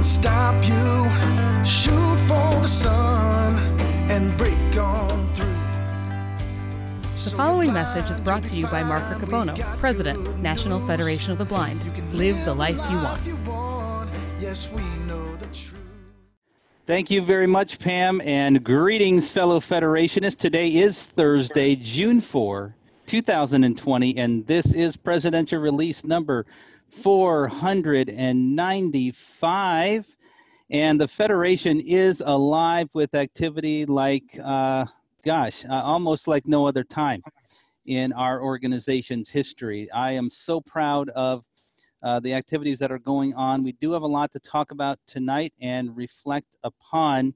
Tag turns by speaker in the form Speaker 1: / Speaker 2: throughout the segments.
Speaker 1: can stop you. Shoot for the sun and break on through.
Speaker 2: The following message is brought to you by Mark Riccobono, President, National Federation of the Blind. Live the life you want.
Speaker 1: Yes, we know the truth.
Speaker 3: Thank you very much, Pam, and greetings, fellow Federationists. Today is Thursday, June 4, 2020, and this is presidential release number 495. And the Federation is alive with activity like, uh, gosh, uh, almost like no other time in our organization's history. I am so proud of uh, the activities that are going on. We do have a lot to talk about tonight and reflect upon.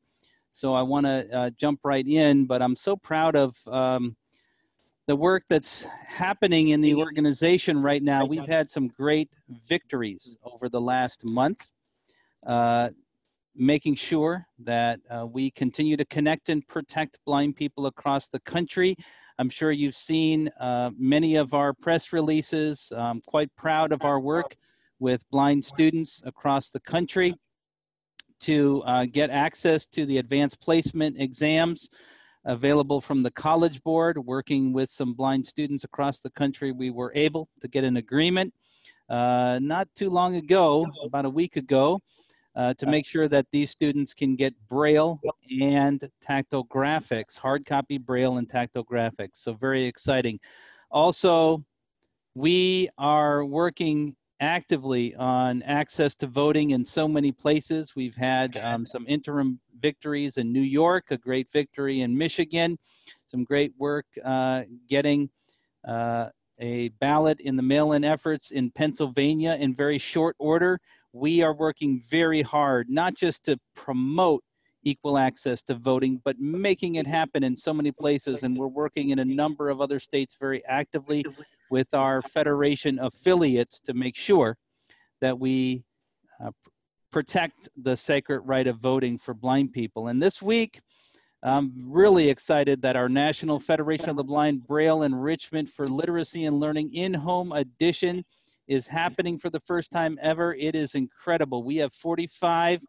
Speaker 3: So I want to uh, jump right in, but I'm so proud of um, the work that's happening in the organization right now. We've had some great victories over the last month. Uh, making sure that uh, we continue to connect and protect blind people across the country. I'm sure you've seen uh, many of our press releases. I'm quite proud of our work with blind students across the country to uh, get access to the advanced placement exams available from the College Board. Working with some blind students across the country, we were able to get an agreement uh, not too long ago, about a week ago, uh, to make sure that these students can get Braille and tactile graphics, hard copy Braille and tactile graphics. So very exciting. Also, we are working actively on access to voting in so many places. We've had um, some interim victories in New York, a great victory in Michigan, some great work uh, getting uh, a ballot in the mail-in efforts in Pennsylvania in very short order we are working very hard, not just to promote equal access to voting, but making it happen in so many places. And we're working in a number of other states very actively with our federation affiliates to make sure that we uh, protect the sacred right of voting for blind people. And this week, I'm really excited that our National Federation of the Blind Braille Enrichment for Literacy and Learning in-home edition is happening for the first time ever. It is incredible. We have 45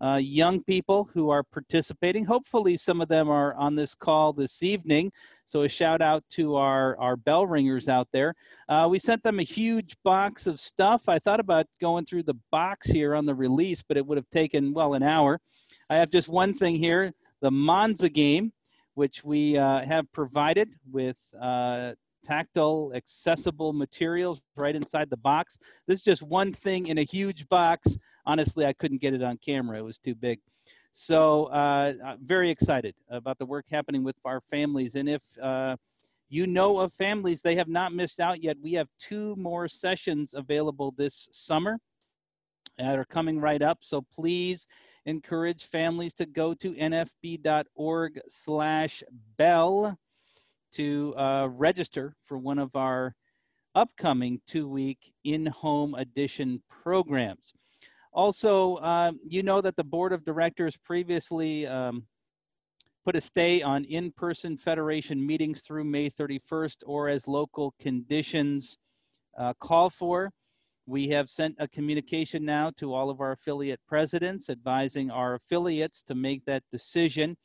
Speaker 3: uh, young people who are participating. Hopefully, some of them are on this call this evening. So, a shout out to our, our bell ringers out there. Uh, we sent them a huge box of stuff. I thought about going through the box here on the release, but it would have taken, well, an hour. I have just one thing here the Monza game, which we uh, have provided with uh, tactile, accessible materials right inside the box. This is just one thing in a huge box. Honestly, I couldn't get it on camera. It was too big. So uh, very excited about the work happening with our families. And if uh, you know of families, they have not missed out yet. We have two more sessions available this summer that are coming right up. So please encourage families to go to nfb.org slash bell to uh, register for one of our upcoming two week in home edition programs. Also, uh, you know that the board of directors previously um, put a stay on in person federation meetings through May 31st or as local conditions uh, call for. We have sent a communication now to all of our affiliate presidents advising our affiliates to make that decision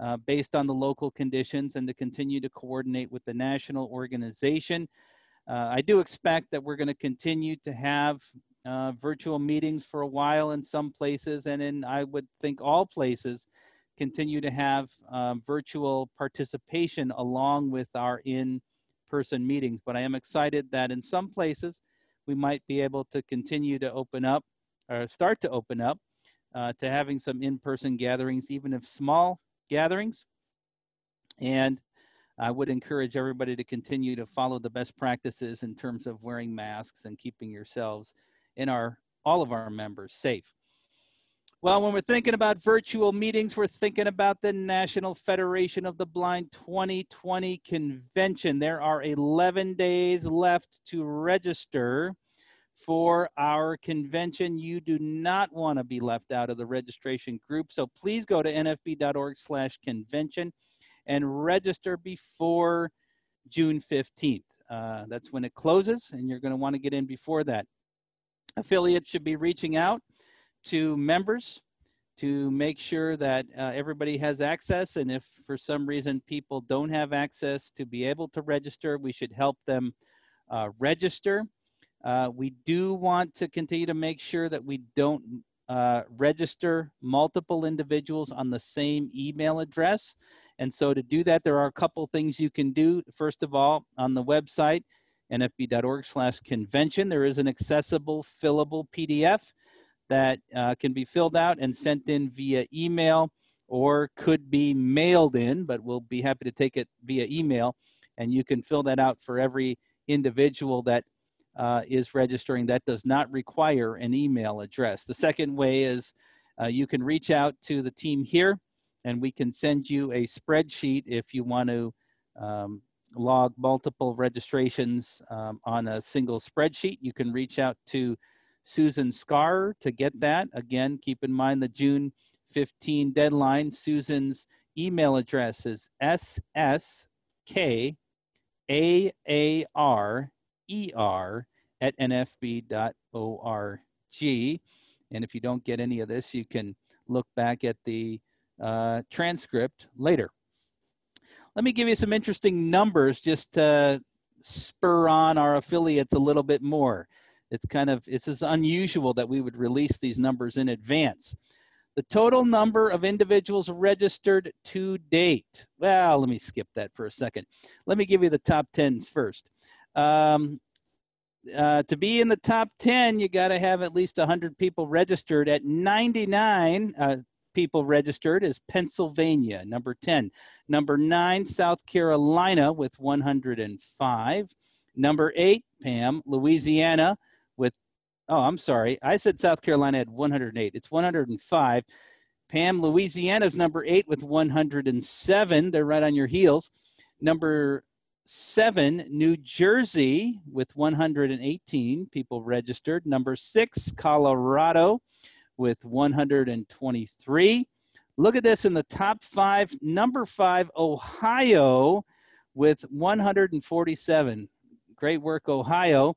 Speaker 3: uh, based on the local conditions and to continue to coordinate with the national organization. Uh, I do expect that we're going to continue to have uh, virtual meetings for a while in some places, and in I would think all places continue to have uh, virtual participation along with our in-person meetings. But I am excited that in some places we might be able to continue to open up or start to open up uh, to having some in-person gatherings, even if small gatherings. And I would encourage everybody to continue to follow the best practices in terms of wearing masks and keeping yourselves and our all of our members safe. Well, when we're thinking about virtual meetings, we're thinking about the National Federation of the Blind 2020 convention. There are 11 days left to register for our convention. You do not want to be left out of the registration group. So please go to nfb.org slash convention and register before June 15th. Uh, that's when it closes, and you're going to want to get in before that. Affiliates should be reaching out to members to make sure that uh, everybody has access. And if for some reason people don't have access to be able to register, we should help them uh, register. Uh, we do want to continue to make sure that we don't uh, register multiple individuals on the same email address. And so to do that, there are a couple things you can do. First of all, on the website, nfb.org slash convention, there is an accessible fillable PDF that uh, can be filled out and sent in via email or could be mailed in, but we'll be happy to take it via email. And you can fill that out for every individual that uh, is registering. That does not require an email address. The second way is uh, you can reach out to the team here and we can send you a spreadsheet if you want to um, log multiple registrations um, on a single spreadsheet. You can reach out to Susan Scar to get that. Again, keep in mind the June 15 deadline. Susan's email address is sskarer at nfb.org. And if you don't get any of this, you can look back at the uh, transcript later. Let me give you some interesting numbers just to spur on our affiliates a little bit more. It's kind of, it's as unusual that we would release these numbers in advance. The total number of individuals registered to date. Well, let me skip that for a second. Let me give you the top 10s first. Um, uh, to be in the top 10, you got to have at least 100 people registered. At 99 uh, people registered is Pennsylvania, number 10. Number 9, South Carolina with 105. Number 8, Pam, Louisiana with, Oh, I'm sorry. I said South Carolina had 108. It's 105. Pam, Louisiana's number eight with 107. They're right on your heels. Number seven, New Jersey with 118 people registered. Number six, Colorado with 123. Look at this in the top five. Number five, Ohio with 147. Great work, Ohio.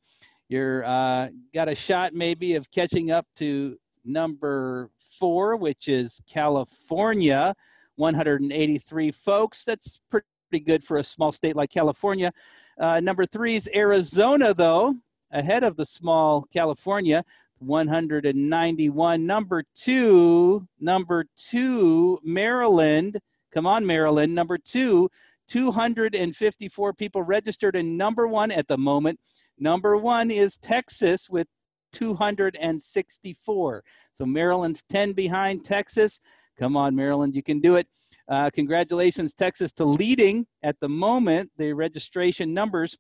Speaker 3: You're uh, got a shot maybe of catching up to number four, which is California, 183 folks. That's pretty good for a small state like California. Uh, number three is Arizona, though, ahead of the small California, 191. Number two, number two, Maryland. Come on, Maryland. Number two, 254 people registered. And number one at the moment, number one is Texas with 264. So Maryland's 10 behind Texas. Come on, Maryland, you can do it. Uh, congratulations, Texas, to leading at the moment the registration numbers.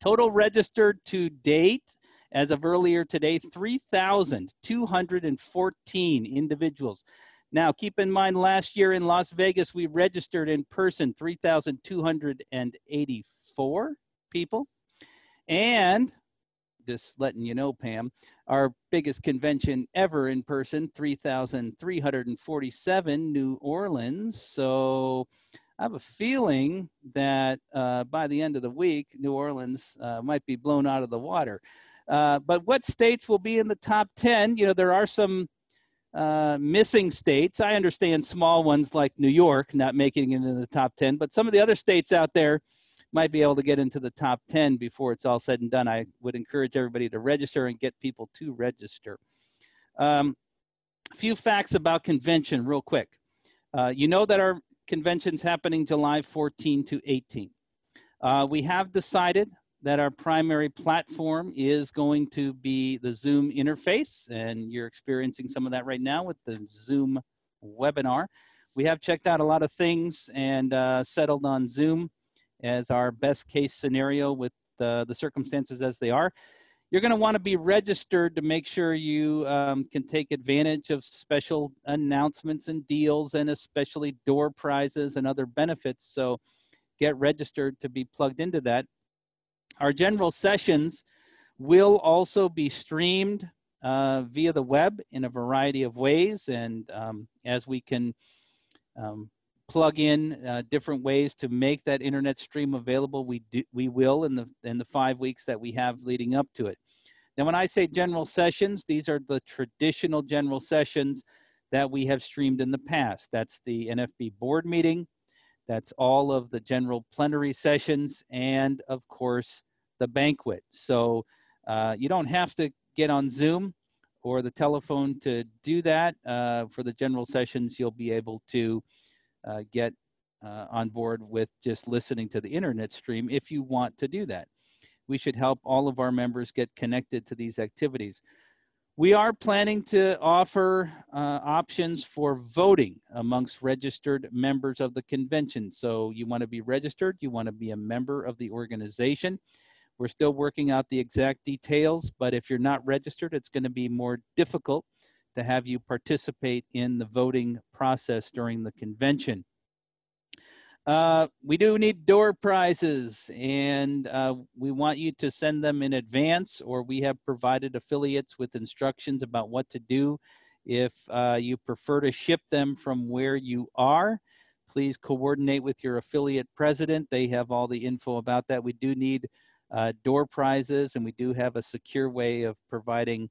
Speaker 3: Total registered to date, as of earlier today, 3,214 individuals. Now, keep in mind, last year in Las Vegas, we registered in person 3,284 people. And just letting you know, Pam, our biggest convention ever in person, 3,347 New Orleans. So I have a feeling that uh, by the end of the week, New Orleans uh, might be blown out of the water. Uh, but what states will be in the top 10? You know, there are some uh, missing states. I understand small ones like New York not making it into the top 10, but some of the other states out there might be able to get into the top 10 before it's all said and done. I would encourage everybody to register and get people to register. Um, a few facts about convention, real quick. Uh, you know that our convention's happening July 14 to 18. Uh, we have decided that our primary platform is going to be the Zoom interface, and you're experiencing some of that right now with the Zoom webinar. We have checked out a lot of things and uh, settled on Zoom as our best case scenario with the, the circumstances as they are. You're going to want to be registered to make sure you um, can take advantage of special announcements and deals, and especially door prizes and other benefits. So get registered to be plugged into that. Our general sessions will also be streamed uh, via the web in a variety of ways. And um, as we can um, plug in uh, different ways to make that internet stream available, we do, we will in the in the five weeks that we have leading up to it. Now, when I say general sessions, these are the traditional general sessions that we have streamed in the past. That's the NFB board meeting, that's all of the general plenary sessions, and of course, the banquet. So uh, you don't have to get on Zoom or the telephone to do that. Uh, for the general sessions, you'll be able to uh, get uh, on board with just listening to the internet stream if you want to do that. We should help all of our members get connected to these activities. We are planning to offer uh, options for voting amongst registered members of the convention. So you want to be registered, you want to be a member of the organization. We're still working out the exact details, but if you're not registered, it's going to be more difficult to have you participate in the voting process during the convention. Uh, we do need door prizes, and uh, we want you to send them in advance, or we have provided affiliates with instructions about what to do. If uh, you prefer to ship them from where you are, please coordinate with your affiliate president. They have all the info about that. We do need uh, door prizes, and we do have a secure way of providing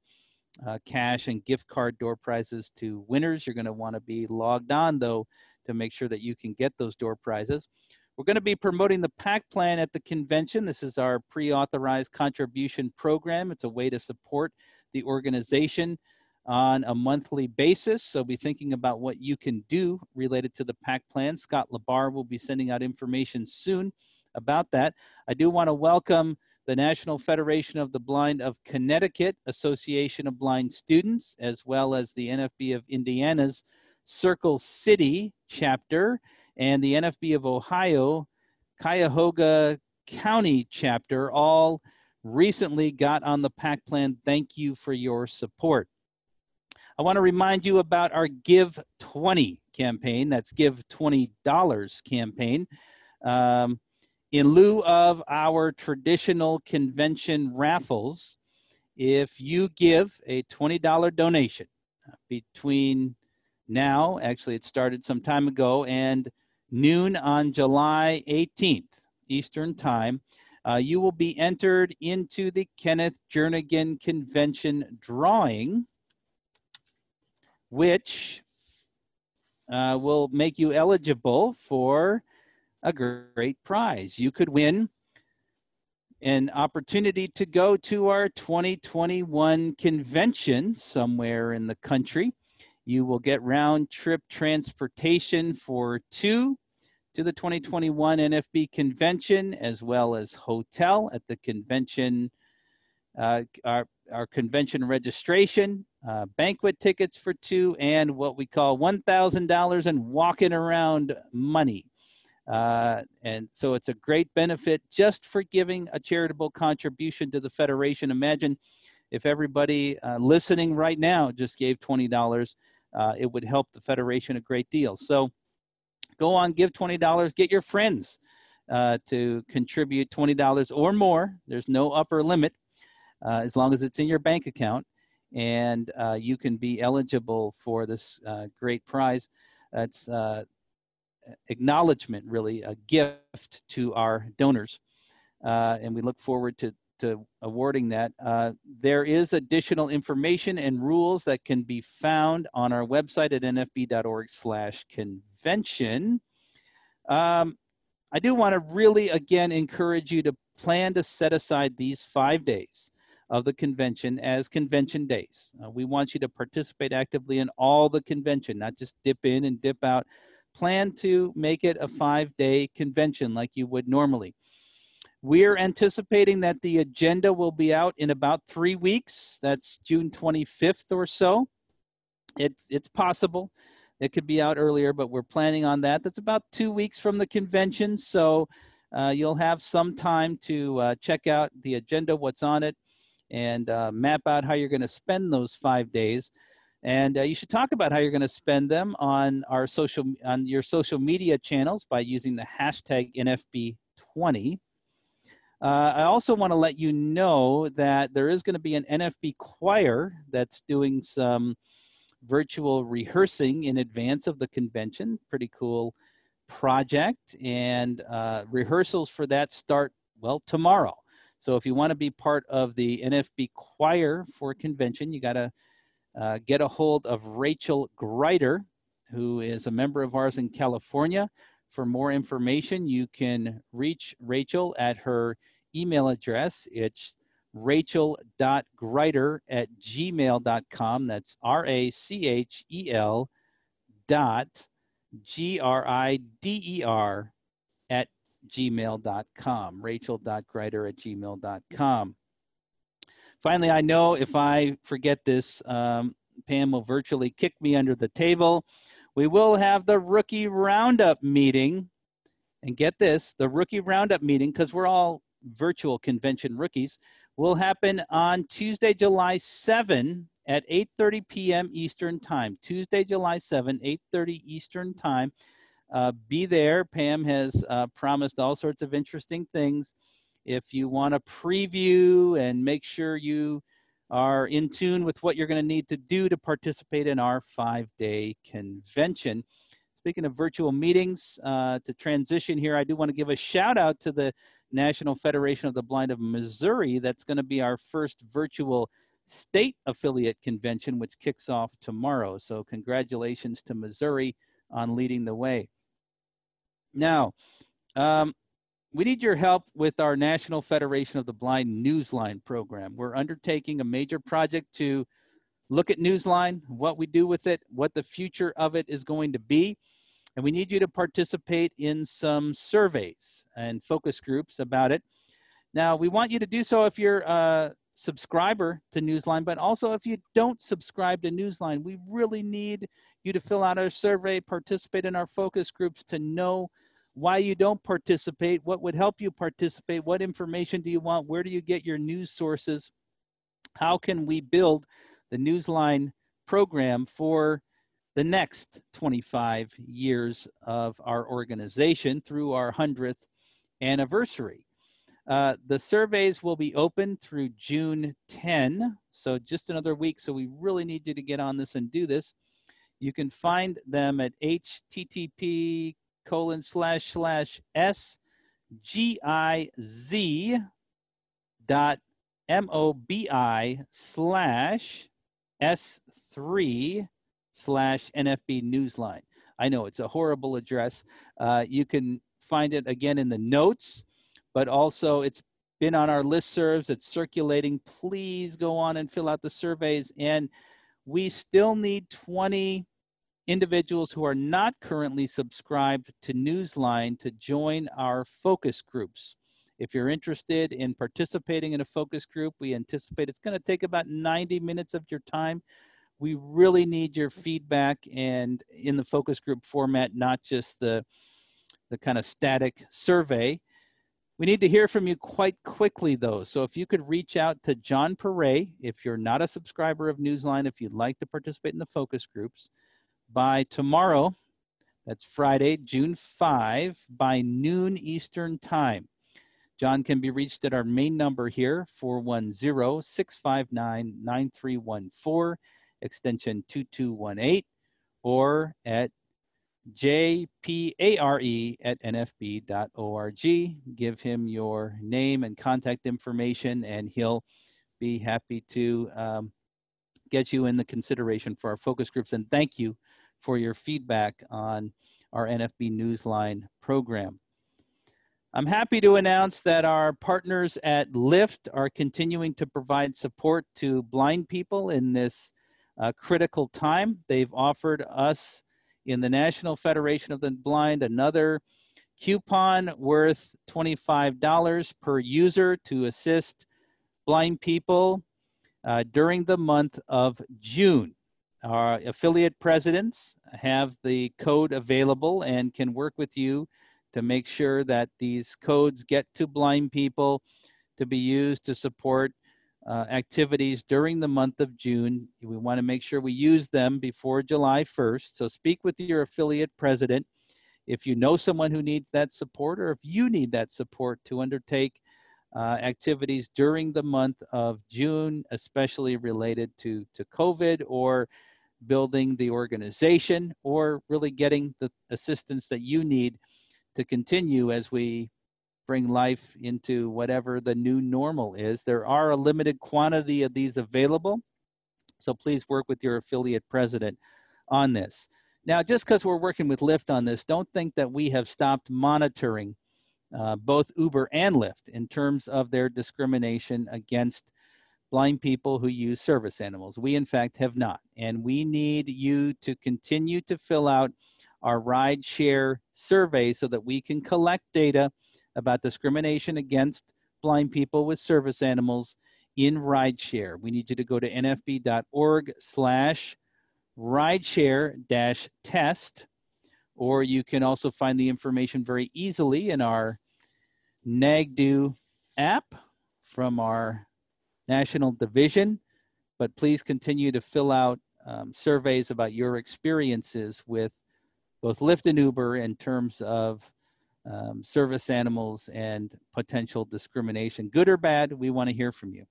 Speaker 3: uh, cash and gift card door prizes to winners. You're going to want to be logged on, though, to make sure that you can get those door prizes. We're going to be promoting the PAC plan at the convention. This is our pre authorized contribution program. It's a way to support the organization on a monthly basis. So be thinking about what you can do related to the PAC plan. Scott LaBarre will be sending out information soon about that. I do want to welcome the National Federation of the Blind of Connecticut, Association of Blind Students, as well as the NFB of Indiana's Circle City chapter and the NFB of Ohio, Cuyahoga County chapter, all recently got on the PAC plan. Thank you for your support. I want to remind you about our Give 20 campaign. That's Give $20 campaign. Um, in lieu of our traditional convention raffles, if you give a $20 donation between now, actually, it started some time ago, and noon on July 18th, Eastern Time, uh, you will be entered into the Kenneth Jernigan Convention drawing, which uh, will make you eligible for a great prize. You could win an opportunity to go to our 2021 convention somewhere in the country. You will get round trip transportation for two to the 2021 NFB convention, as well as hotel at the convention, uh, our, our convention registration, uh, banquet tickets for two, and what we call $1,000 in walking around money. Uh, and so it's a great benefit just for giving a charitable contribution to the Federation. Imagine if everybody uh, listening right now just gave $20, uh, it would help the Federation a great deal. So go on, give $20, get your friends uh, to contribute $20 or more. There's no upper limit uh, as long as it's in your bank account. And uh, you can be eligible for this great prize. It's acknowledgement, really, a gift to our donors. Uh, and we look forward to, to awarding that. Uh, there is additional information and rules that can be found on our website at nfb.org slash convention. Um, I do want to really, again, encourage you to plan to set aside these five days of the convention as convention days. Uh, we want you to participate actively in all the convention, not just dip in and dip out plan to make it a five day convention like you would normally. We're anticipating that the agenda will be out in about three weeks. That's June 25th or so. It's, it's possible. It could be out earlier, but we're planning on that. That's about two weeks from the convention. So uh, you'll have some time to uh, check out the agenda, what's on it, and uh, map out how you're going to spend those five days. And uh, you should talk about how you're going to spend them on our social on your social media channels by using the hashtag NFB20. Uh, I also want to let you know that there is going to be an NFB choir that's doing some virtual rehearsing in advance of the convention. Pretty cool project. And uh, rehearsals for that start, well, tomorrow. So if you want to be part of the NFB choir for convention, you got to uh, get a hold of Rachel Grider, who is a member of ours in California. For more information, you can reach Rachel at her email address. It's rachel.grider at gmail.com. That's R A C H E L dot G R I D E R at gmail.com. Rachel.grider at gmail.com. Finally, I know if I forget this, um, Pam will virtually kick me under the table. We will have the rookie roundup meeting. And get this the rookie roundup meeting, because we're all virtual convention rookies, will happen on Tuesday, July 7 at 8.30 p.m. Eastern Time. Tuesday, July 7, 8.30 Eastern Time. Uh, be there. Pam has uh, promised all sorts of interesting things. If you want to preview and make sure you are in tune with what you're going to need to do to participate in our five-day convention. Speaking of virtual meetings, uh, to transition here, I do want to give a shout out to the National Federation of the Blind of Missouri. That's going to be our first virtual state affiliate convention, which kicks off tomorrow. So congratulations to Missouri on leading the way. Now, um, we need your help with our National Federation of the Blind Newsline program. We're undertaking a major project to look at Newsline, what we do with it, what the future of it is going to be. And we need you to participate in some surveys and focus groups about it. Now, we want you to do so if you're a subscriber to Newsline, but also if you don't subscribe to Newsline, we really need you to fill out our survey, participate in our focus groups to know why you don't participate, what would help you participate, what information do you want, where do you get your news sources, how can we build the Newsline program for the next 25 years of our organization through our 100th anniversary. Uh, the surveys will be open through June 10, so just another week. So we really need you to get on this and do this. You can find them at http colon slash slash S G I Z dot M O B I slash S three slash NFB Newsline. I know it's a horrible address. Uh, you can find it again in the notes, but also it's been on our list serves. It's circulating. Please go on and fill out the surveys. And we still need 20 individuals who are not currently subscribed to Newsline to join our focus groups. If you're interested in participating in a focus group, we anticipate it's going to take about 90 minutes of your time. We really need your feedback and in the focus group format, not just the, the kind of static survey. We need to hear from you quite quickly, though. So if you could reach out to John Paré, if you're not a subscriber of Newsline, if you'd like to participate in the focus groups, by tomorrow, that's Friday, June 5, by noon Eastern Time. John can be reached at our main number here, 410 659 9314, extension 2218, or at jpare at nfb.org. Give him your name and contact information, and he'll be happy to um, get you in the consideration for our focus groups. And thank you for your feedback on our NFB Newsline program. I'm happy to announce that our partners at Lyft are continuing to provide support to blind people in this uh, critical time. They've offered us in the National Federation of the Blind another coupon worth $25 per user to assist blind people uh, during the month of June. Our affiliate presidents have the code available and can work with you to make sure that these codes get to blind people to be used to support uh, activities during the month of June. We want to make sure we use them before July 1st. So speak with your affiliate president if you know someone who needs that support or if you need that support to undertake uh, activities during the month of June, especially related to, to COVID or building the organization or really getting the assistance that you need to continue as we bring life into whatever the new normal is. There are a limited quantity of these available, so please work with your affiliate president on this. Now, just because we're working with Lyft on this, don't think that we have stopped monitoring uh, both Uber and Lyft in terms of their discrimination against blind people who use service animals. We, in fact, have not. And we need you to continue to fill out our ride share survey so that we can collect data about discrimination against blind people with service animals in rideshare. We need you to go to nfb.org slash rideshare dash test, or you can also find the information very easily in our NAGDU app from our national division. But please continue to fill out um, surveys about your experiences with both Lyft and Uber in terms of um, service animals and potential discrimination, good or bad. We want to hear from you.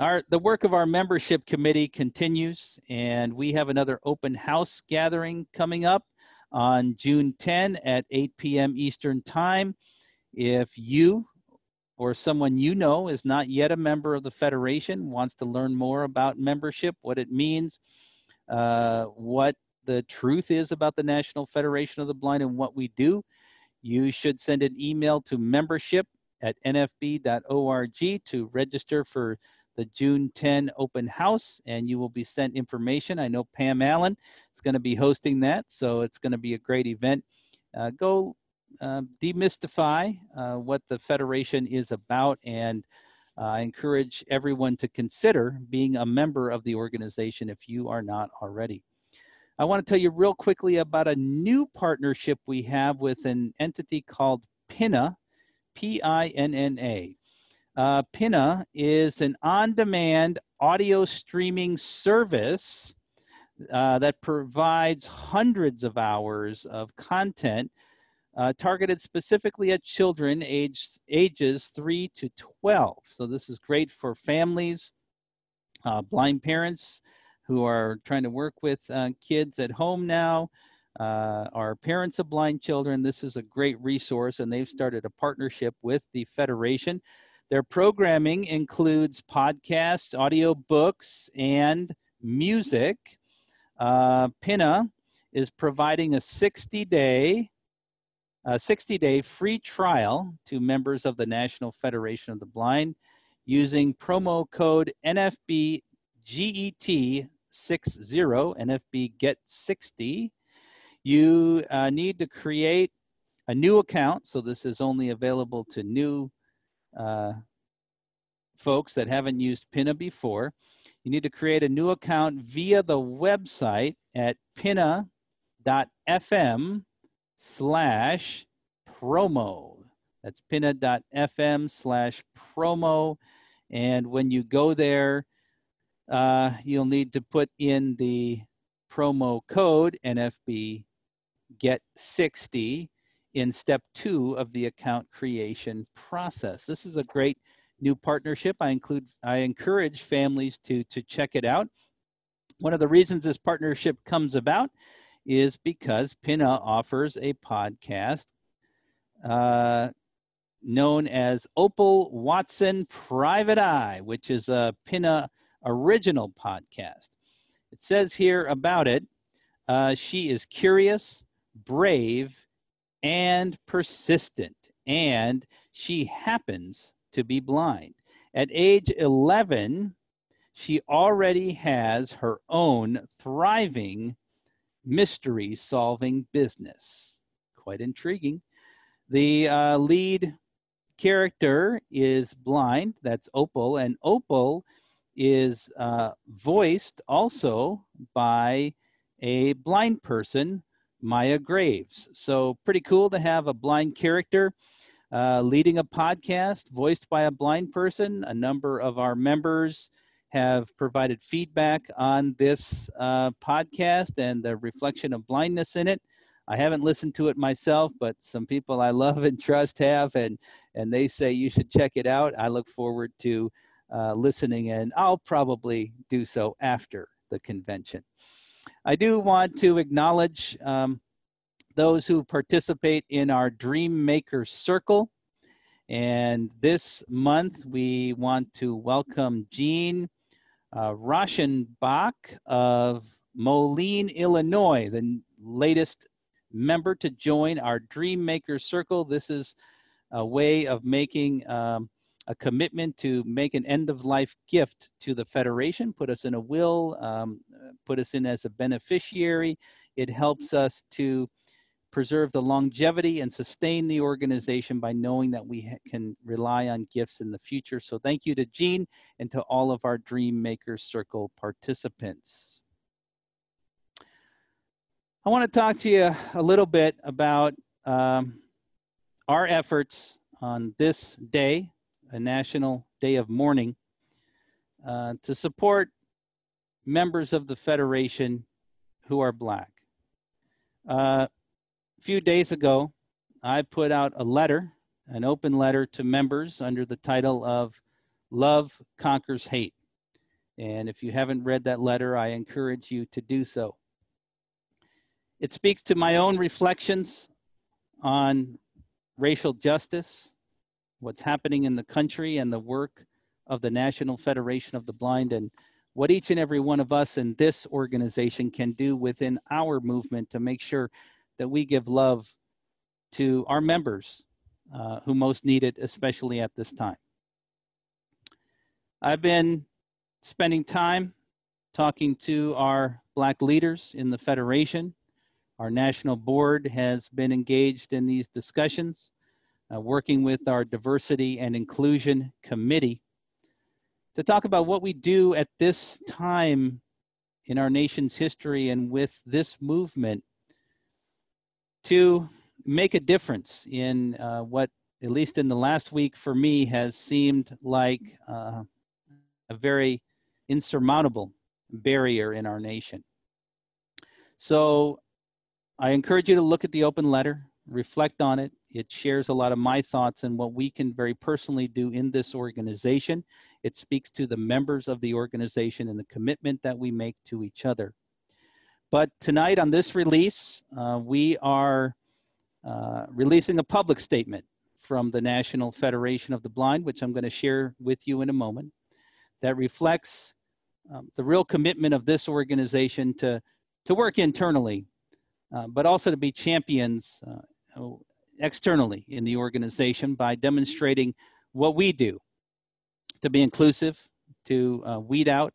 Speaker 3: Our, the work of our membership committee continues, and we have another open house gathering coming up on June 10 at 8 p.m. Eastern Time. If you or someone you know is not yet a member of the Federation, wants to learn more about membership, what it means, uh, what the truth is about the National Federation of the Blind and what we do, you should send an email to membership at nfb.org to register for the June 10 open house, and you will be sent information. I know Pam Allen is going to be hosting that, so it's going to be a great event. Uh, go uh, demystify uh, what the Federation is about, and I encourage everyone to consider being a member of the organization if you are not already. I want to tell you real quickly about a new partnership we have with an entity called Pinna, P I N N A. Uh, is an on demand audio streaming service uh, that provides hundreds of hours of content uh, targeted specifically at children age, ages 3 to 12. So, this is great for families, uh, blind parents, who are trying to work with uh, kids at home now, uh, are parents of blind children. This is a great resource, and they've started a partnership with the Federation. Their programming includes podcasts, audio books, and music. Uh, Pinna is providing a 60 day a 60 day free trial to members of the National Federation of the Blind using promo code NFBGET 60 NFB Get 60. You uh, need to create a new account. So this is only available to new uh, folks that haven't used Pinna before. You need to create a new account via the website at pinna.fm slash promo. That's pinna.fm slash promo. And when you go there, uh, you'll need to put in the promo code NFB get 60 in step two of the account creation process. This is a great new partnership. I include I encourage families to to check it out. One of the reasons this partnership comes about is because Pinna offers a podcast uh, known as Opal Watson Private Eye, which is a Pinna original podcast. It says here about it uh, she is curious, brave, and persistent, and she happens to be blind. At age 11, she already has her own thriving mystery solving business. Quite intriguing. The uh, lead character is blind, that's Opal, and Opal is uh, voiced also by a blind person, Maya Graves. So, pretty cool to have a blind character uh, leading a podcast voiced by a blind person. A number of our members have provided feedback on this uh, podcast and the reflection of blindness in it. I haven't listened to it myself, but some people I love and trust have, and and they say you should check it out. I look forward to uh, listening, and I'll probably do so after the convention. I do want to acknowledge um, those who participate in our Dream Maker Circle. And this month, we want to welcome Jean uh, Rauschenbach of Moline, Illinois, the latest member to join our Dream Maker Circle. This is a way of making um, a commitment to make an end of life gift to the Federation, put us in a will, um, put us in as a beneficiary. It helps us to preserve the longevity and sustain the organization by knowing that we can rely on gifts in the future. So thank you to Jean and to all of our Dream Maker Circle participants. I want to talk to you a little bit about um, our efforts on this day, a national day of mourning, uh, to support members of the Federation who are Black. Uh, a few days ago, I put out a letter, an open letter to members under the title of Love Conquers Hate. And if you haven't read that letter, I encourage you to do so. It speaks to my own reflections on racial justice, what's happening in the country, and the work of the National Federation of the Blind, and what each and every one of us in this organization can do within our movement to make sure that we give love to our members uh, who most need it, especially at this time. I've been spending time talking to our Black leaders in the Federation our national board has been engaged in these discussions, uh, working with our diversity and inclusion committee to talk about what we do at this time in our nation's history and with this movement to make a difference in uh, what, at least in the last week for me, has seemed like uh, a very insurmountable barrier in our nation. So I encourage you to look at the open letter, reflect on it. It shares a lot of my thoughts and what we can very personally do in this organization. It speaks to the members of the organization and the commitment that we make to each other. But tonight on this release, uh, we are uh, releasing a public statement from the National Federation of the Blind, which I'm going to share with you in a moment, that reflects um, the real commitment of this organization to, to work internally uh, but also to be champions uh, externally in the organization by demonstrating what we do to be inclusive, to uh, weed out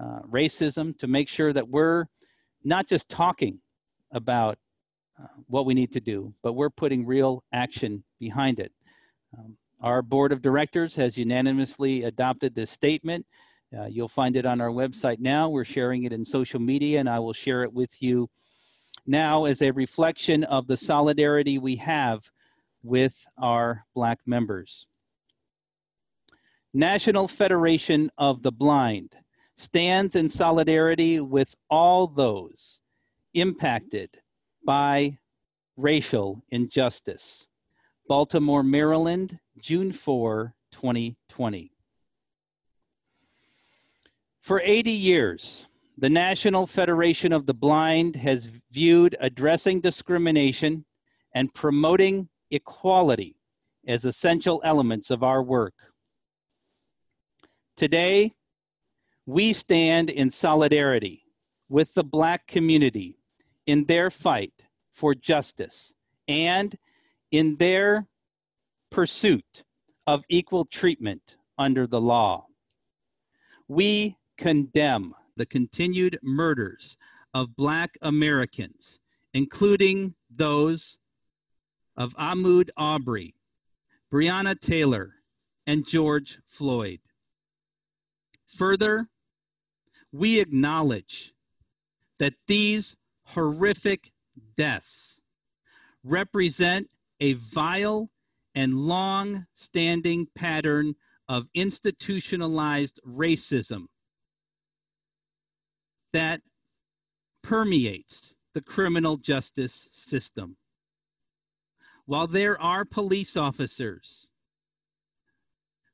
Speaker 3: uh, racism, to make sure that we're not just talking about uh, what we need to do, but we're putting real action behind it. Um, our board of directors has unanimously adopted this statement. Uh, you'll find it on our website now. We're sharing it in social media, and I will share it with you now as a reflection of the solidarity we have with our Black members. National Federation of the Blind stands in solidarity with all those impacted by racial injustice. Baltimore, Maryland, June 4, 2020. For 80 years, the National Federation of the Blind has viewed addressing discrimination and promoting equality as essential elements of our work. Today, we stand in solidarity with the Black community in their fight for justice and in their pursuit of equal treatment under the law. We condemn the continued murders of Black Americans, including those of Ahmaud Arbery, Breonna Taylor, and George Floyd. Further, we acknowledge that these horrific deaths represent a vile and long standing pattern of institutionalized racism that permeates the criminal justice system. While there are police officers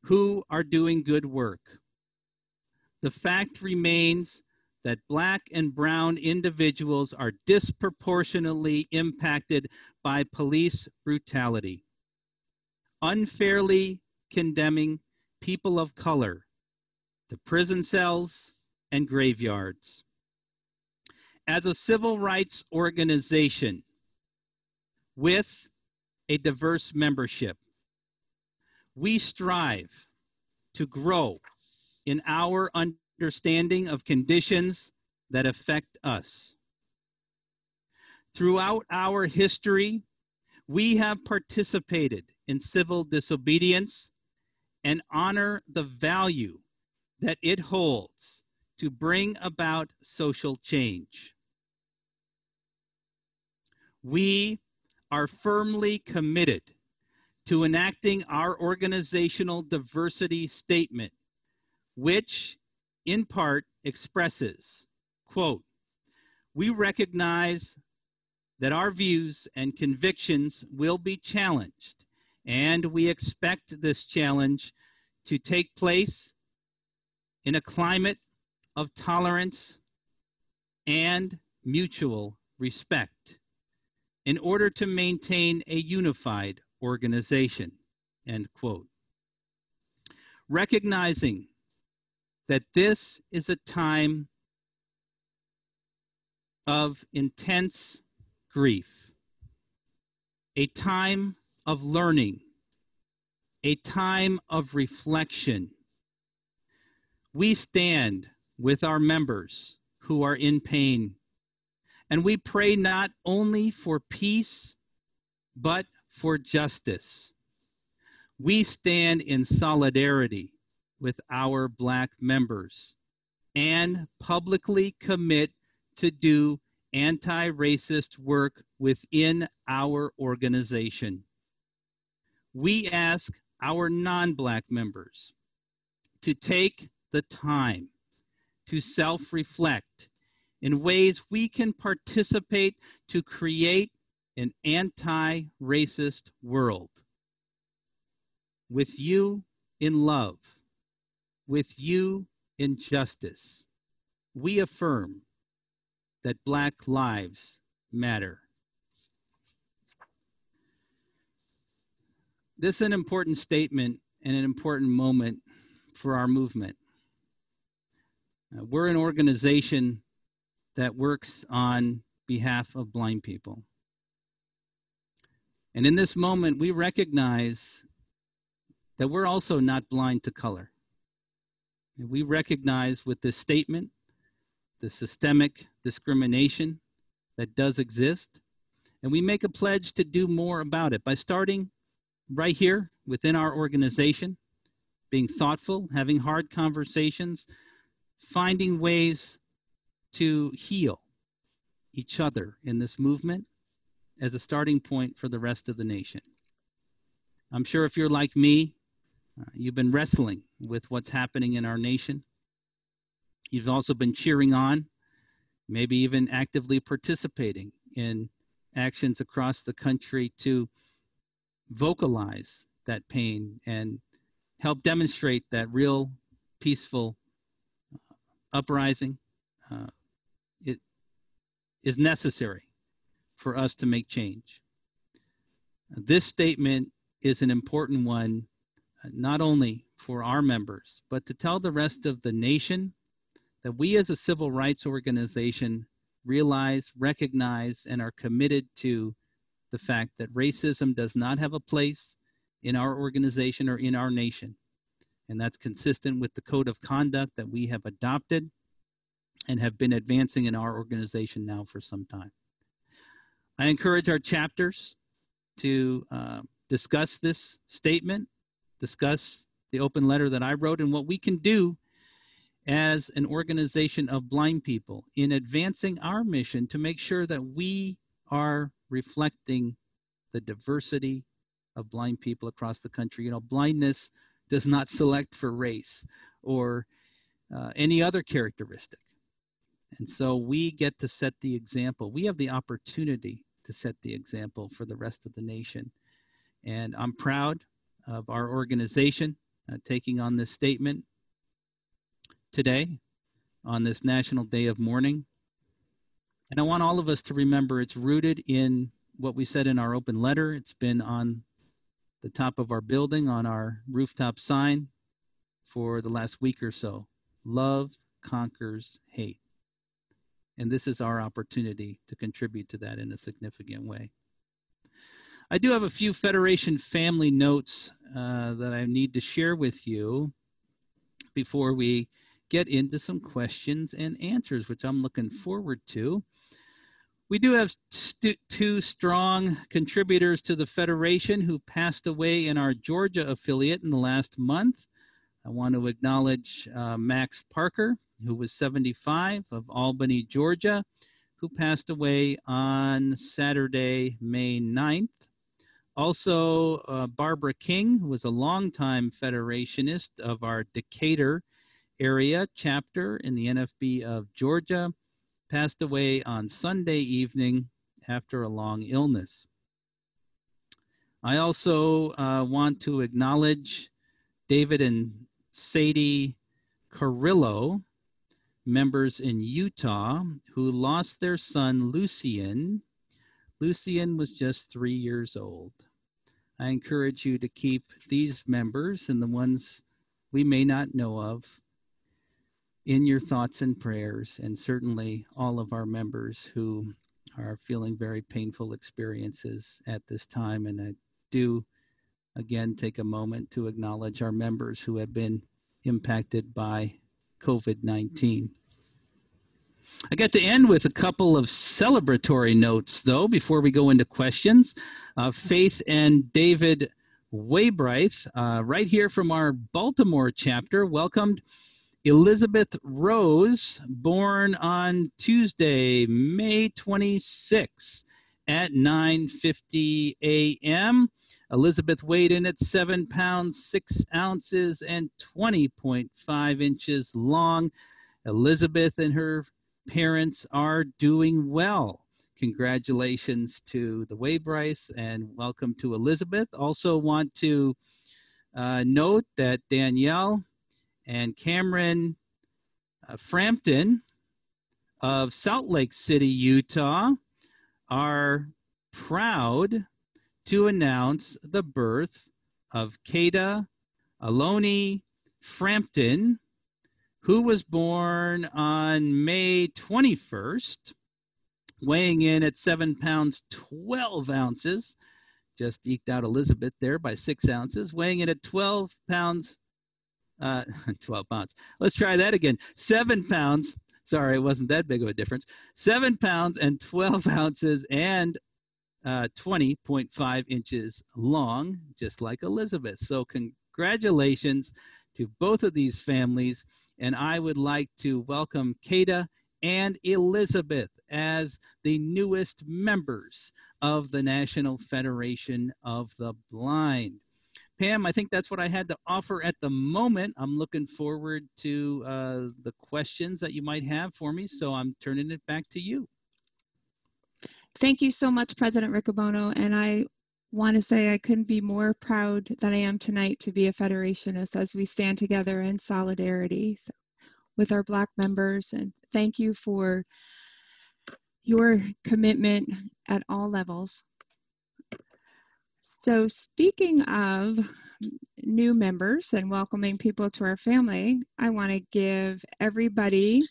Speaker 3: who are doing good work, the fact remains that black and brown individuals are disproportionately impacted by police brutality, unfairly condemning people of color to prison cells and graveyards. As a civil rights organization with a diverse membership, we strive to grow in our understanding of conditions that affect us. Throughout our history, we have participated in civil disobedience and honor the value that it holds to bring about social change. We are firmly committed to enacting our organizational diversity statement, which in part expresses, quote, we recognize that our views and convictions will be challenged, and we expect this challenge to take place in a climate of tolerance and mutual respect in order to maintain a unified organization, end quote. Recognizing that this is a time of intense grief, a time of learning, a time of reflection. We stand with our members who are in pain, and we pray not only for peace, but for justice. We stand in solidarity with our Black members and publicly commit to do anti racist work within our organization. We ask our non Black members to take the time to self reflect in ways we can participate to create an anti racist world. With you in love, with you in justice, we affirm that Black lives matter. This is an important statement and an important moment for our movement. Uh, we're an organization that works on behalf of blind people. And in this moment, we recognize that we're also not blind to color. We recognize with this statement the systemic discrimination that does exist. And we make a pledge to do more about it by starting right here within our organization, being thoughtful, having hard conversations, finding ways to heal each other in this movement as a starting point for the rest of the nation. I'm sure if you're like me, uh, you've been wrestling with what's happening in our nation. You've also been cheering on, maybe even actively participating in actions across the country to vocalize that pain and help demonstrate that real peaceful uh, uprising uh, it is necessary for us to make change. This statement is an important one, not only for our members, but to tell the rest of the nation that we as a civil rights organization realize, recognize, and are committed to the fact that racism does not have a place in our organization or in our nation. And that's consistent with the code of conduct that we have adopted and have been advancing in our organization now for some time. I encourage our chapters to uh, discuss this statement, discuss the open letter that I wrote, and what we can do as an organization of blind people in advancing our mission to make sure that we are reflecting the diversity of blind people across the country. You know, blindness does not select for race or uh, any other characteristic. And so we get to set the example. We have the opportunity to set the example for the rest of the nation. And I'm proud of our organization uh, taking on this statement today. on this National Day of Mourning. And I want all of us to remember it's rooted in what we said in our open letter. It's been on the top of our building, on our rooftop sign for the last week or so. Love conquers hate. And this is our opportunity to contribute to that in a significant way. I do have a few Federation family notes uh, that I need to share with you before we get into some questions and answers, which I'm looking forward to. We do have st- two strong contributors to the Federation who passed away in our Georgia affiliate in the last month. I want to acknowledge uh, Max Parker, who was 75 of Albany, Georgia, who passed away on Saturday, May 9th. Also, uh, Barbara King, who was a longtime Federationist of our Decatur area chapter in the NFB of Georgia, passed away on Sunday evening after a long illness. I also uh, want to acknowledge David and Sadie Carrillo, members in Utah, who lost their son Lucian. Lucian was just three years old. I encourage you to keep these members and the ones we may not know of in your thoughts and prayers, and certainly all of our members who are feeling very painful experiences at this time. And I do again take a moment to acknowledge our members who have been impacted by COVID 19. I got to end with a couple of celebratory notes, though, before we go into questions. Uh, Faith and David Waybright, uh, right here from our Baltimore chapter, welcomed Elizabeth Rose, born on Tuesday, May 26 at 9:50 a.m. Elizabeth weighed in at seven pounds six ounces and 20.5 inches long. Elizabeth and her parents are doing well. Congratulations to the Waybrights and welcome to Elizabeth. Also, want to uh, note that Danielle and Cameron uh, Frampton of Salt Lake City, Utah, are proud to announce the birth of Kada Aloni Frampton, who was born on May 21st, weighing in at seven pounds 12 ounces. Just eked out Elizabeth there by six ounces, weighing in at 12 pounds uh, 12 pounds. Let's try that again. Seven pounds. Sorry, it wasn't that big of a difference. Seven pounds and 12 ounces and uh, 20.5 inches long, just like Elizabeth. So, congratulations to both of these families. And I would like to welcome Kada and Elizabeth as the newest members of the National Federation of the Blind. Pam, I think that's what I had to offer at the moment. I'm looking forward to uh, the questions that you might have for me, so I'm turning it back to you.
Speaker 4: Thank you so much, President Riccobono. And I want to say I couldn't be more proud than I am tonight to be a Federationist as we stand together in solidarity with our Black members. And thank you for your commitment at all levels. So, speaking of new members and welcoming people to our family, I want to give everybody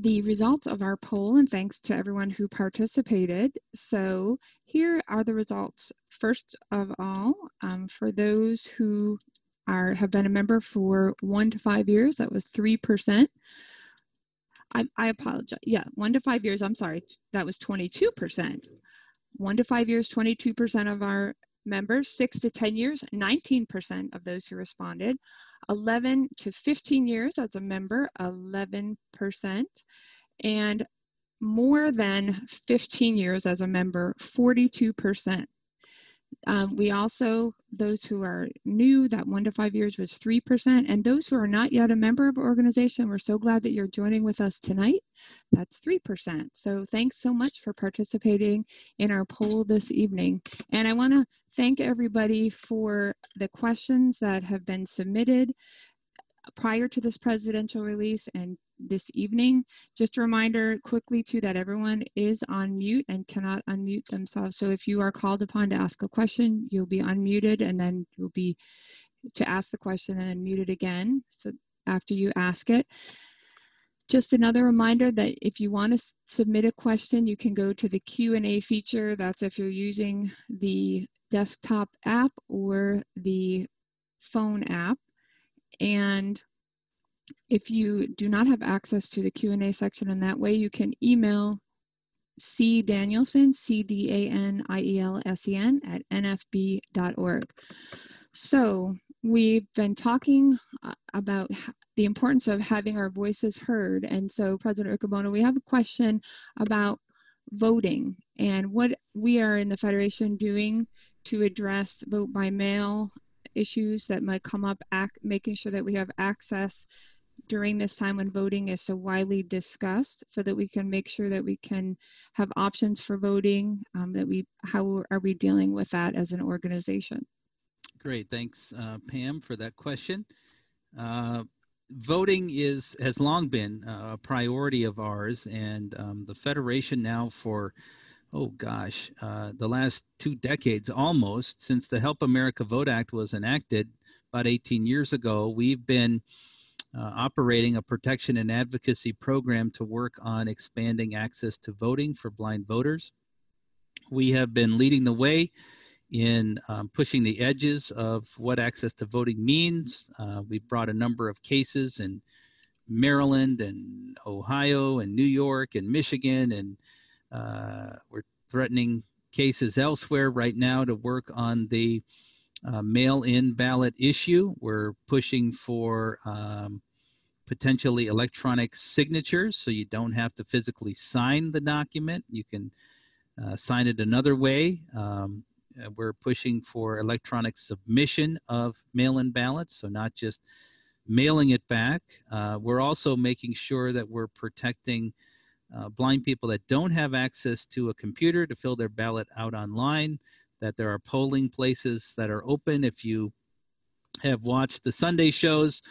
Speaker 4: the results of our poll and thanks to everyone who participated. So, here are the results. First of all, um, for those who are have been a member for one to five years, that was 3%. I, I apologize. Yeah, one to five years, I'm sorry, that was 22% one to five years, 22% of our members, six to 10 years, 19% of those who responded, 11 to 15 years as a member, 11%, and more than 15 years as a member, 42%. Um, we also, those who are new, that one to five years was 3%. And those who are not yet a member of our organization, we're so glad that you're joining with us tonight. That's 3%. So thanks so much for participating in our poll this evening. And I want to thank everybody for the questions that have been submitted. Prior to this presidential release and this evening. Just a reminder quickly too that everyone is on mute and cannot unmute themselves. So if you are called upon to ask a question, you'll be unmuted and then you'll be to ask the question and then muted again. So after you ask it. Just another reminder that if you want to submit a question, you can go to the Q&A feature. That's if you're using the desktop app or the phone app. And if you do not have access to the Q&A section in that way, you can email C Danielsen, C-D-A-N-I-E-L-S-E-N at nfb.org. So we've been talking uh, about the importance of having our voices heard. And so President Riccobono, we have a question about voting and what we are in the Federation doing to address vote by mail issues that might come up, act, making sure that we have access during this time when voting is so widely discussed so that we can make sure that we can have options for voting um, that we how are we dealing with that as an organization?
Speaker 3: Great thanks uh, pam for that question. Uh, voting is has long been a priority of ours and um, the federation now for oh gosh uh, the last two decades almost since the help america vote act was enacted about 18 years ago we've been uh, operating a protection and advocacy program to work on expanding access to voting for blind voters. We have been leading the way in um, pushing the edges of what access to voting means. Uh, we brought a number of cases in Maryland and Ohio and New York and Michigan, and we're threatening cases elsewhere right now to work on the uh, mail-in ballot issue. We're pushing for um, potentially electronic signatures, so you don't have to physically sign the document. You can uh, sign it another way. Um, uh, we're pushing for electronic submission of mail-in ballots, so not just mailing it back. Uh, we're also making sure that we're protecting uh, blind people that don't have access to a computer to fill their ballot out online that there are polling places that are open. If you have watched the Sunday shows,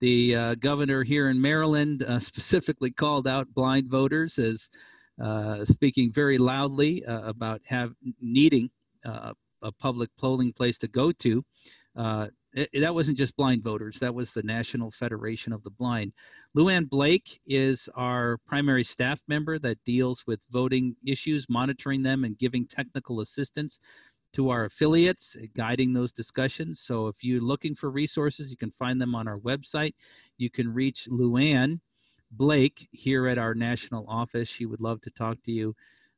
Speaker 3: the uh, governor here in Maryland uh, specifically called out blind voters as uh, speaking very loudly uh, about have needing uh, a public polling place to go to. That wasn't just blind voters. That was the National Federation of the Blind. Lou Ann Blake is our primary staff member that deals with voting issues, monitoring them, and giving technical assistance to our affiliates, guiding those discussions. So if you're looking for resources, you can find them on our website. You can reach Lou Ann Blake here at our national office. She would love to talk to you.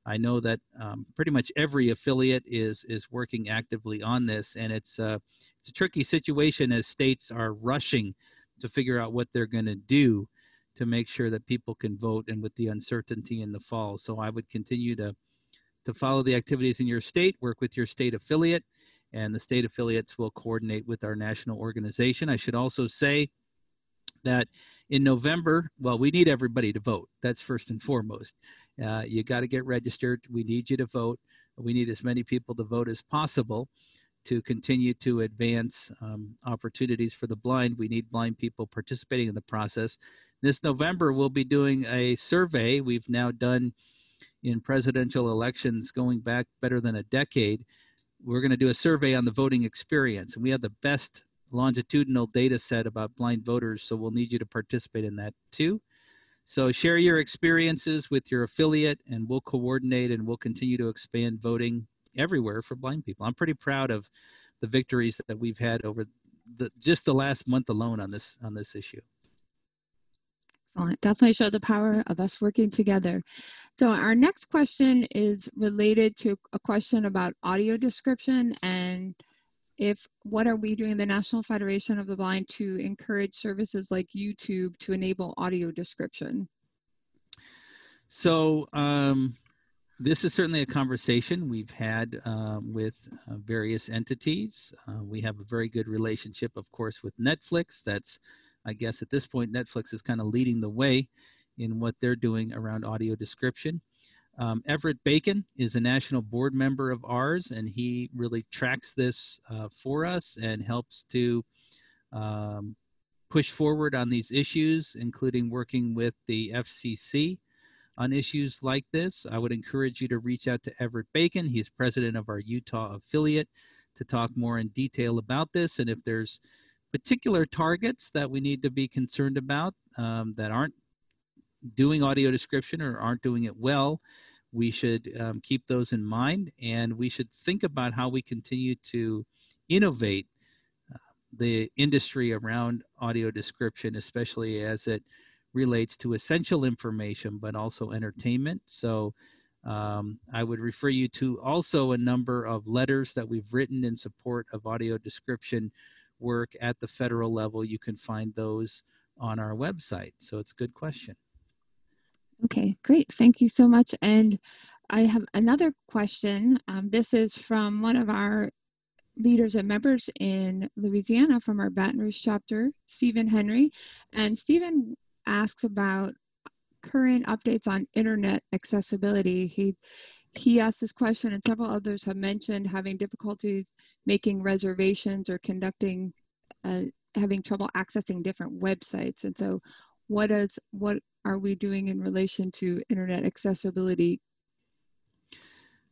Speaker 3: I know that um, pretty much every affiliate is is working actively on this, and it's uh, it's a tricky situation as states are rushing to figure out what they're going to do to make sure that people can vote, and with the uncertainty in the fall. So I would continue to to follow the activities in your state, work with your state affiliate, and the state affiliates will coordinate with our national organization. I should also say that in November, well, we need everybody to vote. That's first and foremost. Uh, you got to get registered. We need you to vote. We need as many people to vote as possible to continue to advance um, opportunities for the blind. We need blind people participating in the process. This November, we'll be doing a survey. We've now done in presidential elections going back better than a decade, we're going to do a survey on the voting experience. And we have the best longitudinal data set about blind voters, so we'll need you to participate in that too. So share your experiences with your affiliate, and we'll coordinate and we'll continue to expand voting everywhere for blind people. I'm pretty proud of the victories that we've had over the, just the last month alone on this on this issue.
Speaker 4: Excellent. Definitely show the power of us working together. So our next question is related to a question about audio description and if what are we doing the National Federation of the Blind to encourage services like YouTube to enable audio description?
Speaker 3: So um, this is certainly a conversation we've had uh, with uh, various entities. Uh, we have a very good relationship, of course, with Netflix. That's I guess at this point, Netflix is kind of leading the way in what they're doing around audio description. Um, Everett Bacon is a national board member of ours, and he really tracks this uh, for us and helps to um, push forward on these issues, including working with the FCC on issues like this. I would encourage you to reach out to Everett Bacon. He's president of our Utah affiliate to talk more in detail about this. And if there's particular targets that we need to be concerned about um, that aren't doing audio description or aren't doing it well, we should um, keep those in mind and we should think about how we continue to innovate uh, the industry around audio description, especially as it relates to essential information but also entertainment. So um, I would refer you to also a number of letters that we've written in support of audio description work at the federal level. You can find those on our website. So it's a good question.
Speaker 4: Okay, great. Thank you so much. And I have another question. Um, this is from one of our leaders and members in Louisiana from our Baton Rouge chapter, Stephen Henry. And Stephen asks about current updates on internet accessibility. He he asked this question, and several others have mentioned having difficulties making reservations or conducting, uh, having trouble accessing different websites. And so, what is what are we doing in relation to internet accessibility?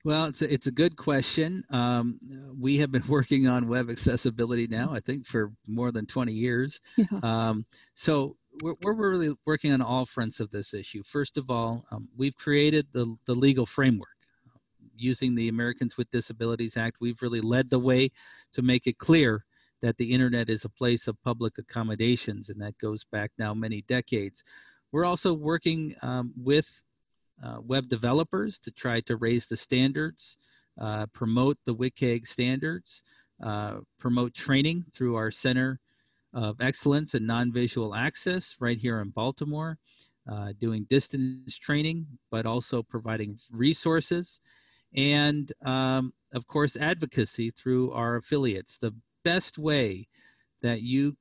Speaker 3: Well, it's a, it's a good question. Um, we have been working on web accessibility now, I think, for more than 20 years. Yeah. Um, so we're, we're really working on all fronts of this issue. First of all, um, we've created the, the legal framework. Using the Americans with Disabilities Act, we've really led the way to make it clear that the internet is a place of public accommodations, and that goes back now many decades. We're also working um, with uh, web developers to try to raise the standards, uh, promote the WCAG standards, uh, promote training through our Center of Excellence in Non-Visual Access right here in Baltimore, uh, doing distance training, but also providing resources, and um, of course advocacy through our affiliates. The best way that you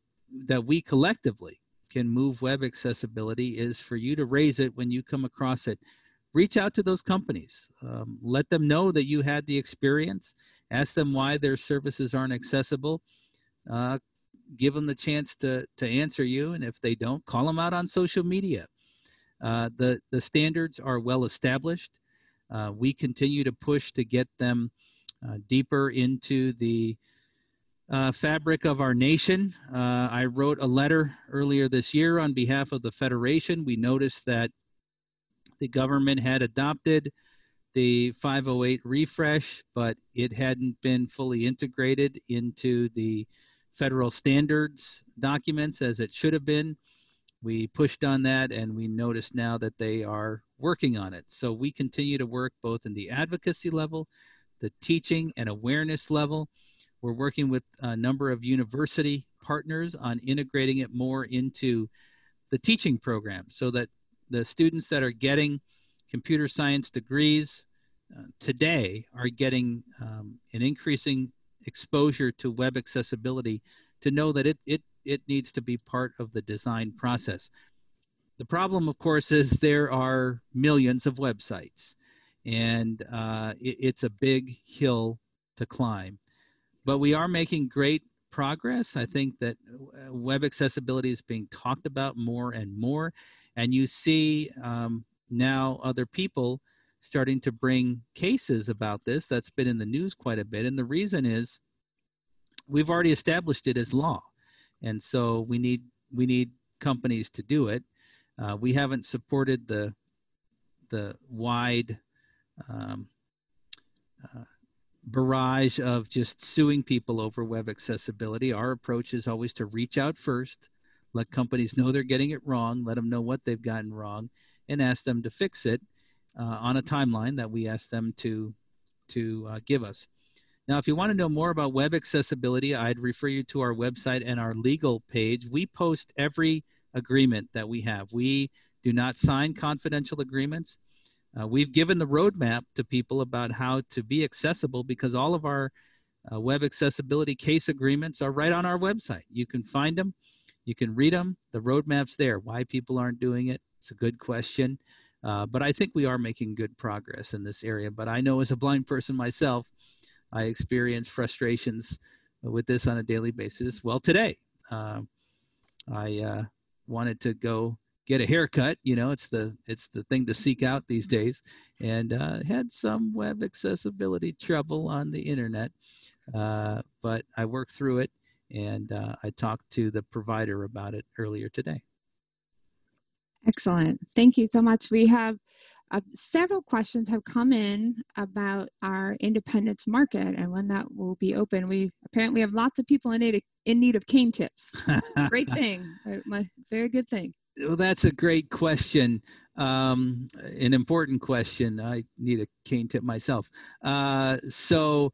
Speaker 3: that we collectively can move web accessibility is for you to raise it when you come across it. Reach out to those companies. Um, let them know that you had the experience. Ask them why their services aren't accessible. Uh, give them the chance to to answer you, and if they don't, call them out on social media. Uh, the the standards are well established. Uh, we continue to push to get them uh, deeper into the uh, fabric of our nation. Uh, I wrote a letter earlier this year on behalf of the Federation. We noticed that the government had adopted the 508 refresh, but it hadn't been fully integrated into the federal standards documents as it should have been. We pushed on that and we notice now that they are working on it. So we continue to work both in the advocacy level, the teaching and awareness level. We're working with a number of university partners on integrating it more into the teaching program so that the students that are getting computer science degrees uh, today are getting um, an increasing exposure to web accessibility to know that it, it, it needs to be part of the design process. The problem, of course, is there are millions of websites, and uh, it, it's a big hill to climb. But we are making great progress. I think that uh, web accessibility is being talked about more and more, and you see um, now other people starting to bring cases about this. That's been in the news quite a bit. And the reason is we've already established it as law. And so we need we need companies to do it. Uh, we haven't supported the the wide um, uh, barrage of just suing people over web accessibility. Our approach is always to reach out first, let companies know they're getting it wrong, let them know what they've gotten wrong, and ask them to fix it uh, on a timeline that we ask them to to uh, give us. Now, if you want to know more about web accessibility, I'd refer you to our website and our legal page. We post every agreement that we have. We do not sign confidential agreements. Uh, we've given the roadmap to people about how to be accessible because all of our uh, web accessibility case agreements are right on our website. You can find them, you can read them. The roadmap's there. Why people aren't doing it? It's a good question. Uh, but I think we are making good progress in this area. But I know as a blind person myself, I experience frustrations with this on a daily basis. Well, today, uh, I uh, wanted to go get a haircut. You know, it's the it's the thing to seek out these days, and uh, had some web accessibility trouble on the internet, uh, but I worked through it, and uh, I talked to the provider about it earlier today.
Speaker 4: Excellent. Thank you so much. We have uh, several questions have come in about our independence market and when that will be open. We apparently have lots of people in need of, in need of cane tips. Great thing. Uh, my, very good thing.
Speaker 3: Well, that's a great question. Um, an important question. I need a cane tip myself. Uh, so,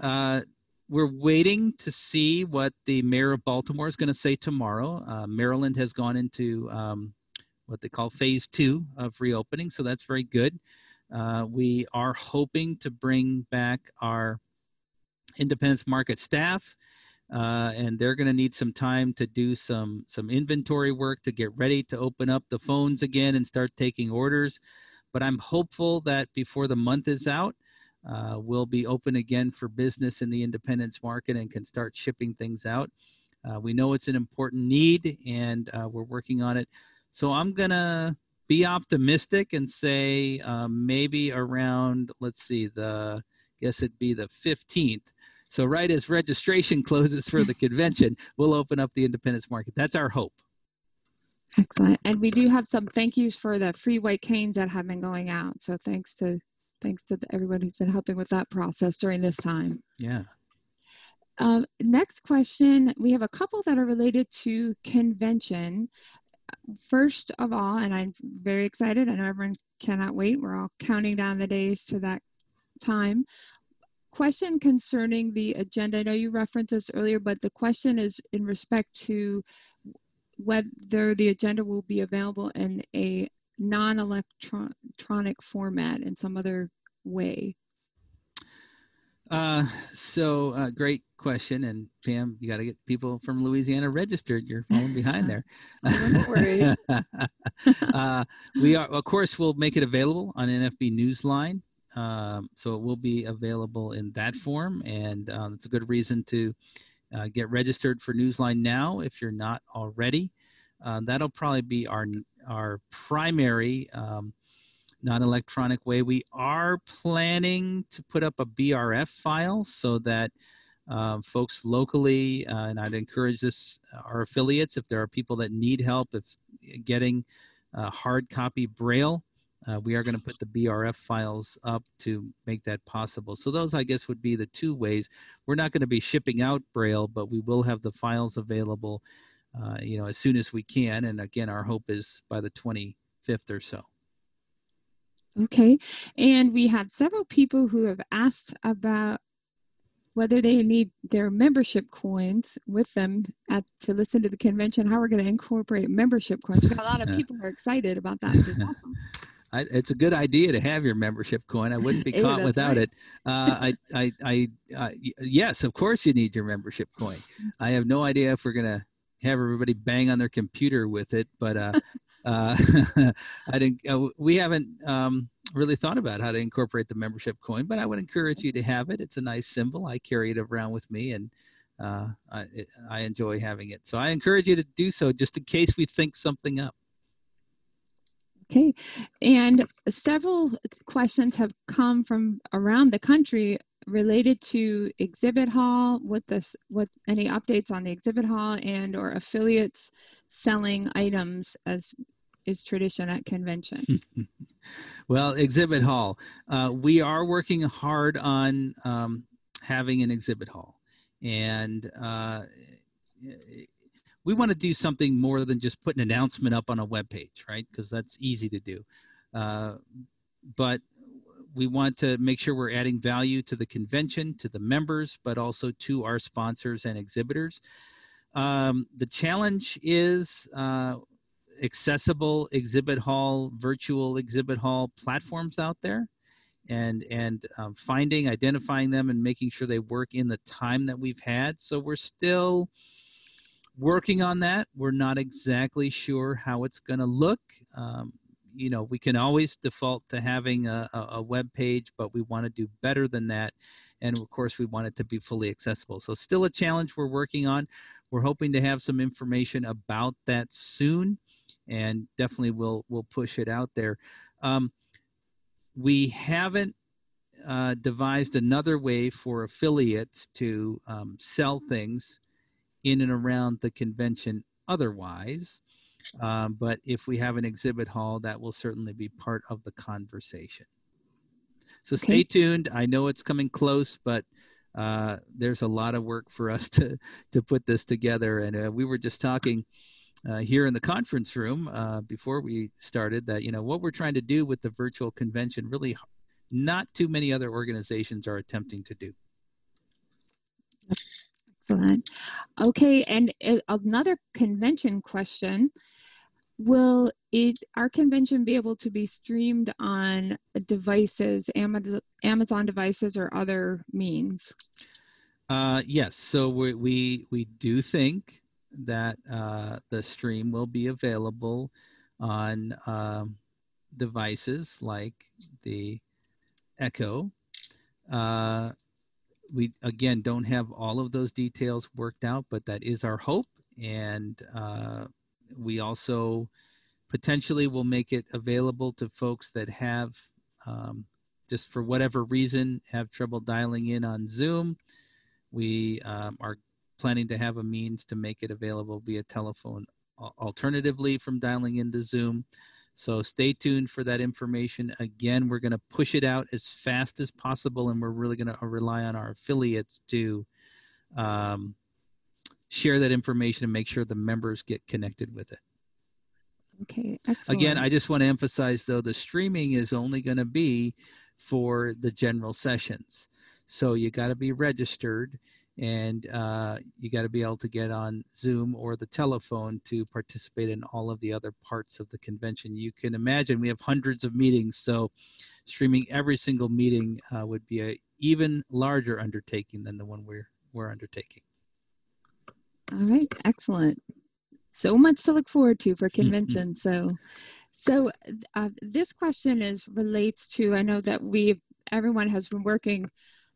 Speaker 3: uh, we're waiting to see what the mayor of Baltimore is going to say tomorrow. Uh, Maryland has gone into um, what they call phase two of reopening, so that's very good. Uh, we are hoping to bring back our independence market staff. Uh, and they're going to need some time to do some some inventory work to get ready to open up the phones again and start taking orders. But I'm hopeful that before the month is out, uh, we'll be open again for business in the independence market and can start shipping things out. Uh, we know it's an important need and uh, we're working on it. So I'm going to be optimistic and say um, maybe around, let's see, the, guess it'd be the 15th. So right as registration closes for the convention, we'll open up the independence market. That's our hope.
Speaker 4: Excellent. And we do have some thank yous for the free white canes that have been going out. So thanks to thanks to everyone who's been helping with that process during this time.
Speaker 3: Yeah.
Speaker 4: Uh, next question, we have a couple that are related to convention. First of all, and I'm very excited, I know everyone cannot wait. We're all counting down the days to that time. Question concerning the agenda. I know you referenced this earlier, but the question is in respect to whether the agenda will be available in a non-electronic format in some other way?
Speaker 3: Uh, so uh, great question, and Pam, you got to get people from Louisiana registered. You're falling behind there.
Speaker 4: Don't worry.
Speaker 3: uh, we are, of course, we'll make it available on NFB Newsline, um, so it will be available in that form, and um, it's a good reason to uh, get registered for Newsline now if you're not already. Uh, that'll probably be our our primary um, non-electronic way. We are planning to put up a BRF file so that um, folks locally, uh, and I'd encourage this, uh, our affiliates, if there are people that need help if getting uh, hard copy Braille, uh, we are going to put the BRF files up to make that possible. So those, I guess, would be the two ways. We're not going to be shipping out Braille, but we will have the files available uh, you know, as soon as we can. And again, our hope is by the 25th or so.
Speaker 4: Okay. And we have several people who have asked about whether they need their membership coins with them at, to listen to the convention, how we're going to incorporate membership coins. a lot of people are excited about that. Awesome.
Speaker 3: I, it's a good idea to have your membership coin. I wouldn't be caught without right. it. Uh, I, I, I, uh, yes, of course you need your membership coin. I have no idea if we're going to have everybody bang on their computer with it. But uh, uh, I didn't. Uh, we haven't um, really thought about how to incorporate the membership coin, but I would encourage you to have it. It's a nice symbol. I carry it around with me, and uh, I, it, I enjoy having it. So I encourage you to do so, just in case we think something up.
Speaker 4: Okay, and several questions have come from around the country related to exhibit hall what this what any updates on the exhibit hall and or affiliates selling items as is tradition at convention?
Speaker 3: Well exhibit hall. Uh, we are working hard on um, having an exhibit hall. And uh, we want to do something more than just put an announcement up on a web page right because that's easy to do uh, but we want to make sure we're adding value to the convention, to the members, but also to our sponsors and exhibitors. Um, the challenge is uh, accessible exhibit hall, virtual exhibit hall platforms out there, and and um, finding, identifying them, and making sure they work in the time that we've had. So we're still working on that. We're not exactly sure how it's going to look. Um, you know we can always default to having a, a web page but we want to do better than that and of course we want it to be fully accessible so still a challenge we're working on we're hoping to have some information about that soon, and definitely we'll we'll push it out there. Um, we haven't uh, devised another way for affiliates to um, sell things in and around the convention otherwise. Um, but if we have an exhibit hall, that will certainly be part of the conversation. So stay
Speaker 4: Okay.
Speaker 3: tuned. I know it's coming close, but uh, there's a lot of work for us to to put this together. And uh, we were just talking uh, here in the conference room uh, before we started that you know what we're trying to do with the virtual convention really not too many other organizations are attempting to do.
Speaker 4: Excellent. Okay, and uh, another convention question. Will it our convention be able to be streamed on devices, Amazon devices or other means?
Speaker 3: Uh, yes, so we, we we do think that uh, the stream will be available on um, devices like the Echo. We again don't have all of those details worked out, but that is our hope, and uh, we also potentially will make it available to folks that have um, just for whatever reason have trouble dialing in on Zoom. We um, are planning to have a means to make it available via telephone alternatively from dialing into Zoom. So stay tuned for that information. Again, we're going to push it out as fast as possible, and we're really going to rely on our affiliates to um, share that information and make sure the members get connected with it.
Speaker 4: Okay, excellent.
Speaker 3: Again, I just want to emphasize though the streaming is only going to be for the general sessions. So you got to be registered and uh, you got to be able to get on Zoom or the telephone to participate in all of the other parts of the convention. You can imagine we have hundreds of meetings, so streaming every single meeting uh, would be a even larger undertaking than the one we're we're undertaking.
Speaker 4: All right, excellent. So much to look forward to for convention. so, so uh, this question is relates to. I know that we everyone has been working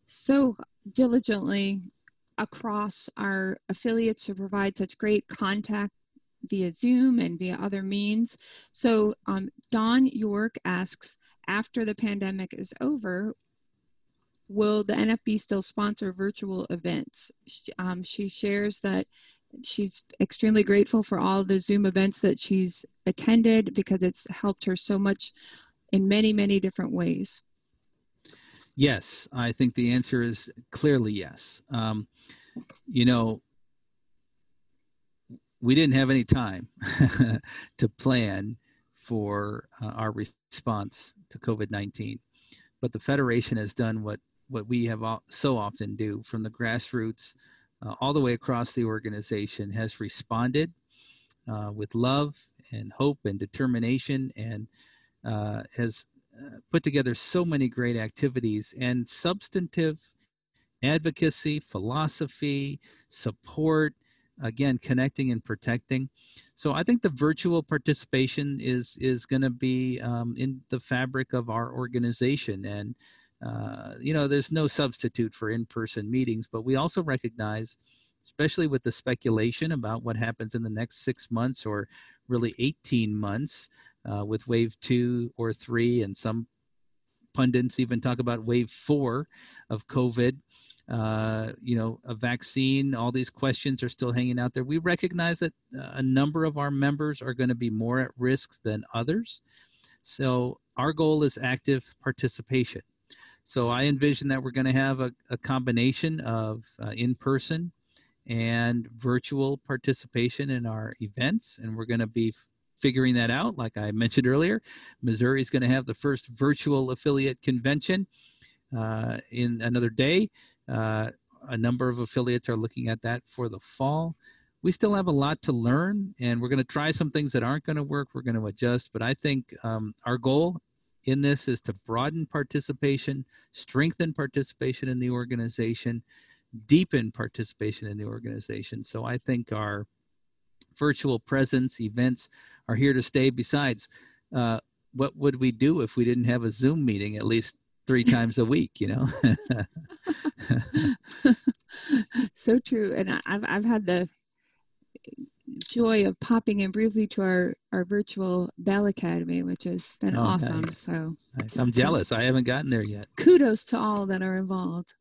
Speaker 4: so diligently across our affiliates to provide such great contact via Zoom and via other means. So, um, Dawn York asks, after the pandemic is over, will the NFB still sponsor virtual events? Sh- Um, she shares that she's extremely grateful for all the Zoom events that she's attended because it's helped her so much in many, many different ways.
Speaker 3: Yes, I think the answer is clearly yes. Um, you know, we didn't have any time to plan for uh, our response to COVID 19, but the Federation has done what, what we have so often do from the grassroots uh, all the way across the organization, has responded uh, with love and hope and determination and uh, has put together so many great activities and substantive advocacy, philosophy, support, again, connecting and protecting. So I think the virtual participation is is going to be um, in the fabric of our organization, and uh, you know, there's no substitute for in-person meetings, but we also recognize. Especially with the speculation about what happens in the next six months or really 18 months uh, with wave two or three, and some pundits even talk about wave four of COVID. Uh, you know, a vaccine, all these questions are still hanging out there. We recognize that uh, a number of our members are going to be more at risk than others. So, our goal is active participation. So, I envision that we're going to have a, a combination of uh, in person and virtual participation in our events, and we're going to be figuring that out. Like I mentioned earlier, Missouri is going to have the first virtual affiliate convention uh, in another day. Uh, a number of affiliates are looking at that for the fall. We still have a lot to learn, and we're going to try some things that aren't going to work. We're going to adjust, but I think um, our goal in this is to broaden participation, strengthen participation in the organization, deepen participation in the organization. So I think our virtual presence events are here to stay. Besides, uh, what would we do if we didn't have a Zoom meeting at least three times a week? You know.
Speaker 4: so true. And I've I've had the joy of popping in briefly to our, our virtual Bell Academy, which has been
Speaker 3: Oh,
Speaker 4: awesome.
Speaker 3: nice.
Speaker 4: So
Speaker 3: Nice. I'm jealous. I haven't gotten there yet.
Speaker 4: kudos to all that are involved.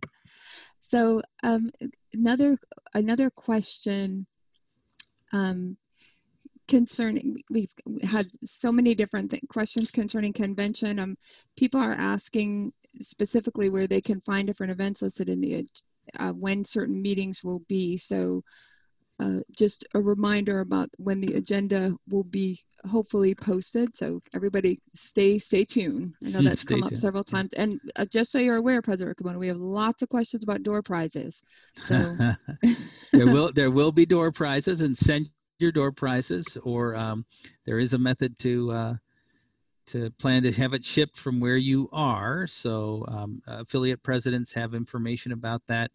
Speaker 4: So um, another another question um, concerning we've had so many different th- questions concerning convention. Um, people are asking specifically where they can find different events listed in the uh, when certain meetings will be. So uh, just a reminder about when the agenda will be hopefully posted. So everybody stay stay tuned. I know that's come up several times. And uh, just so you're aware, President Ramona, we have lots of questions about door prizes. So
Speaker 3: there will there will be door prizes and send your door prizes or um, there is a method to uh, to plan to have it shipped from where you are so um, affiliate presidents have information about that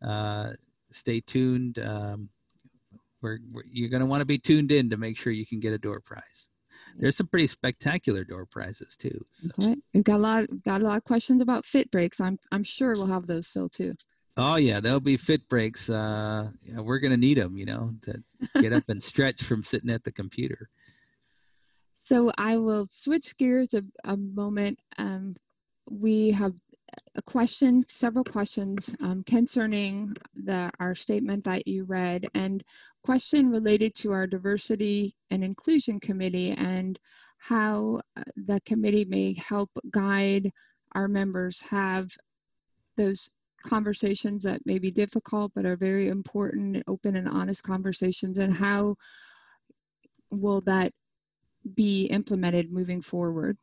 Speaker 3: uh, stay tuned um, we're, we're- you're going to want to be tuned in to make sure you can get a door prize there's some pretty spectacular door prizes too so.
Speaker 4: okay. we've got a lot got a lot of questions about fit breaks. I'm I'm sure we'll have those still too.
Speaker 3: Oh yeah, there'll be fit breaks. Uh, yeah, we're gonna need them, you know, to get up and stretch from sitting at the computer.
Speaker 4: So I will switch gears a, a moment. Um, we have a question, several questions um, concerning the our statement that you read, and question related to our diversity and inclusion committee and how uh, the committee may help guide our members have those conversations that may be difficult but are very important, open and honest conversations, and how will that be implemented moving forward?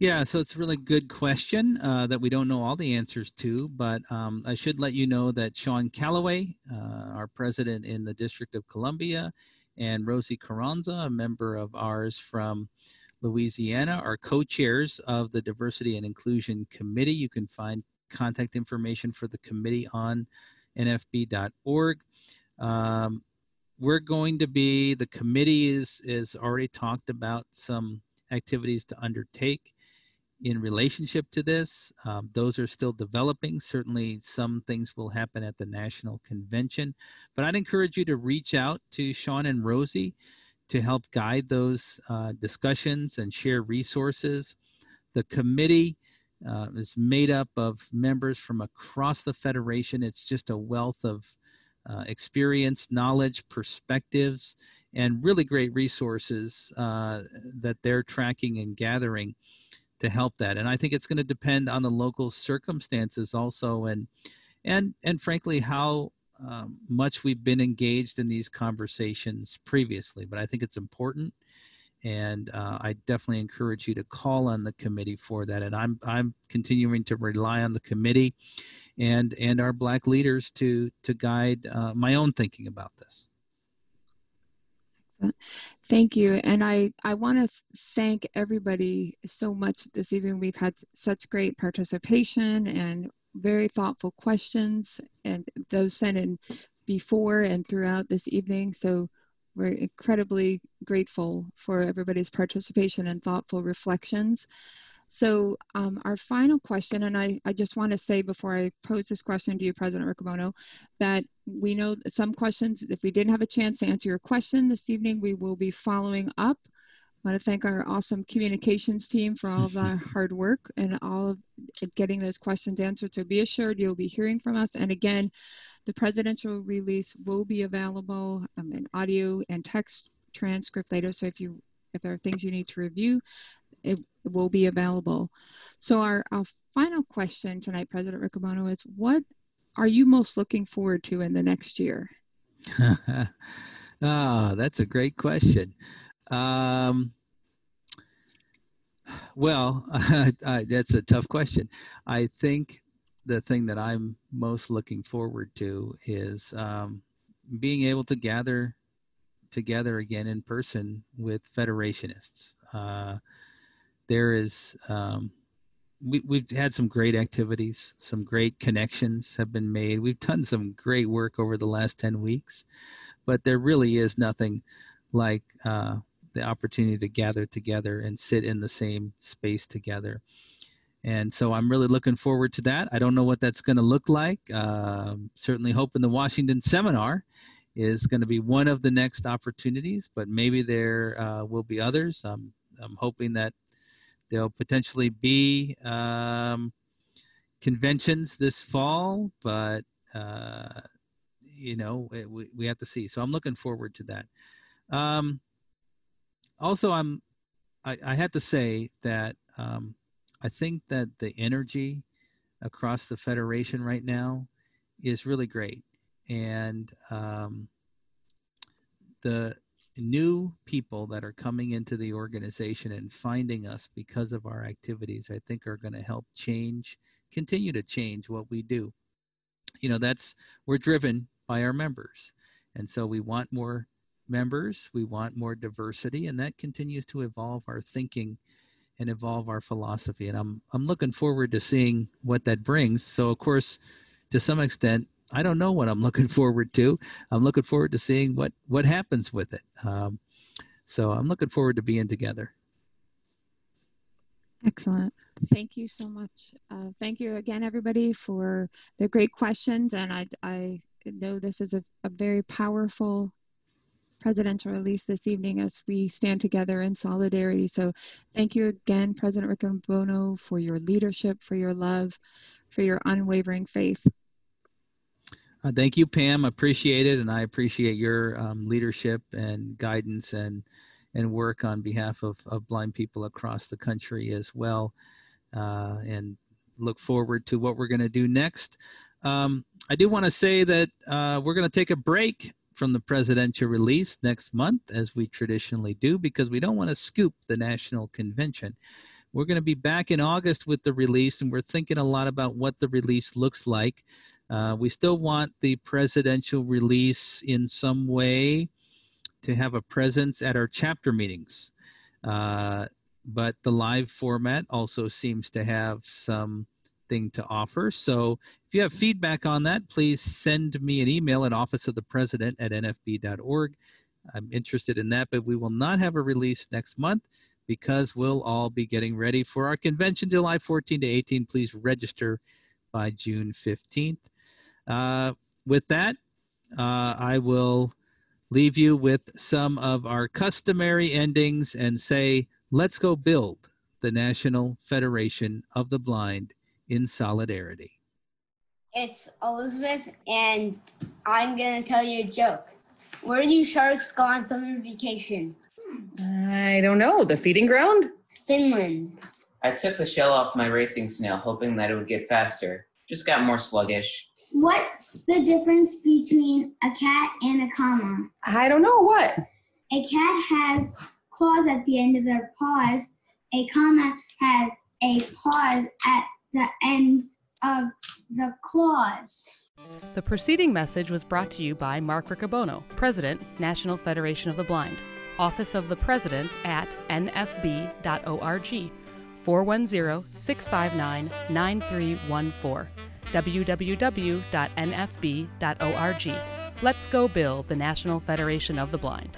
Speaker 3: Yeah, so it's a really good question uh, that we don't know all the answers to, but um, I should let you know that Sean Calloway, uh, our president in the District of Columbia, and Rosie Carranza, a member of ours from Louisiana, are co-chairs of the Diversity and Inclusion Committee. You can find contact information for the committee on nfb.org. Um, we're going to be the committee is is already talked about some activities to undertake in relationship to this. Um, those are still developing. Certainly, some things will happen at the national convention, but I'd encourage you to reach out to Sean and Rosie to help guide those uh, discussions and share resources. The committee uh, is made up of members from across the federation. It's just a wealth of uh, experience, knowledge, perspectives, and really great resources uh, that they're tracking and gathering to help that. And I think it's going to depend on the local circumstances also, and and and frankly how um, much we've been engaged in these conversations previously. But I think it's important, and uh, I definitely encourage you to call on the committee for that. And I'm I'm continuing to rely on the committee and and our black leaders to to guide uh, my own thinking about this.
Speaker 4: Thank you. And I, I want to thank everybody so much this evening. We've had such great participation and very thoughtful questions, and those sent in before and throughout this evening. So we're incredibly grateful for everybody's participation and thoughtful reflections. So um, our final question, and I, I just want to say before I pose this question to you, President Riccobono, that we know that some questions, if we didn't have a chance to answer your question this evening, we will be following up. I want to thank our awesome communications team for all of their hard work and all of getting those questions answered. So be assured you'll be hearing from us. And again, the presidential release will be available um, in audio and text transcript later. So if you if there are things you need to review, it will be available. So our, our final question tonight, President Riccobono, is what are you most looking forward to in the next year?
Speaker 3: ah, that's a great question. Um, well, that's a tough question. I think the thing that I'm most looking forward to is um, being able to gather together again in person with Federationists. Uh, there is um, we, we've had some great activities some great connections have been made we've done some great work over the last 10 weeks but there really is nothing like uh, the opportunity to gather together and sit in the same space together and so i'm really looking forward to that i don't know what that's going to look like uh, certainly hoping the washington seminar is going to be one of the next opportunities, but maybe there uh, will be others. I'm, I'm hoping that there'll potentially be um, conventions this fall, but uh, you know it, we, we have to see. So I'm looking forward to that. Um, also, I'm I, I had to say that um, I think that the energy across the federation right now is really great, and um, the new people that are coming into the organization and finding us because of our activities, I think are going to help change, continue to change what we do. You know, that's we're driven by our members, and so we want more members, we want more diversity, and that continues to evolve our thinking and evolve our philosophy. And I'm I'm looking forward to seeing what that brings. So of course, to some extent, I don't know what I'm looking forward to. I'm looking forward to seeing what what happens with it. Um, so I'm looking forward to being together.
Speaker 4: Excellent. Thank you so much. Uh, thank you again, everybody, for the great questions. And I, I know this is a, a very powerful presidential release this evening as we stand together in solidarity. So thank you again, President Riccobono, for your leadership, for your love, for your unwavering faith.
Speaker 3: Uh, thank you, Pam. Appreciate it, and I appreciate your um, leadership and guidance and and work on behalf of, of blind people across the country as well. Uh, and look forward to what we're going to do next. Um, I do want to say that uh, we're going to take a break from the presidential release next month, as we traditionally do, because we don't want to scoop the national convention. We're going to be back in August with the release, and we're thinking a lot about what the release looks like. Uh, we still want the presidential release in some way to have a presence at our chapter meetings. Uh, but the live format also seems to have some thing to offer. So if you have feedback on that, please send me an email at office of the president at nfb.org. I'm interested in that, but we will not have a release next month because we'll all be getting ready for our convention July 14 to 18. Please register by June 15th. Uh, with that, uh, I will leave you with some of our customary endings and say, let's go build the National Federation of the Blind in solidarity.
Speaker 5: It's Elizabeth, and I'm going to tell you a joke. Where do sharks go on summer vacation?
Speaker 6: I don't know. The feeding ground?
Speaker 5: Finland.
Speaker 7: I took the shell off my racing snail, hoping that it would get faster. Just got more sluggish.
Speaker 8: What's the difference between a cat and a comma?
Speaker 6: I don't know. What?
Speaker 8: A cat has claws at the end of their paws. A comma has a pause at the end of the clause.
Speaker 2: The preceding message was brought to you by Mark Riccobono, President, National Federation of the Blind, Office of the President at nfb.org, 410 659 9314, www.nfb.org. Let's go build the National Federation of the Blind.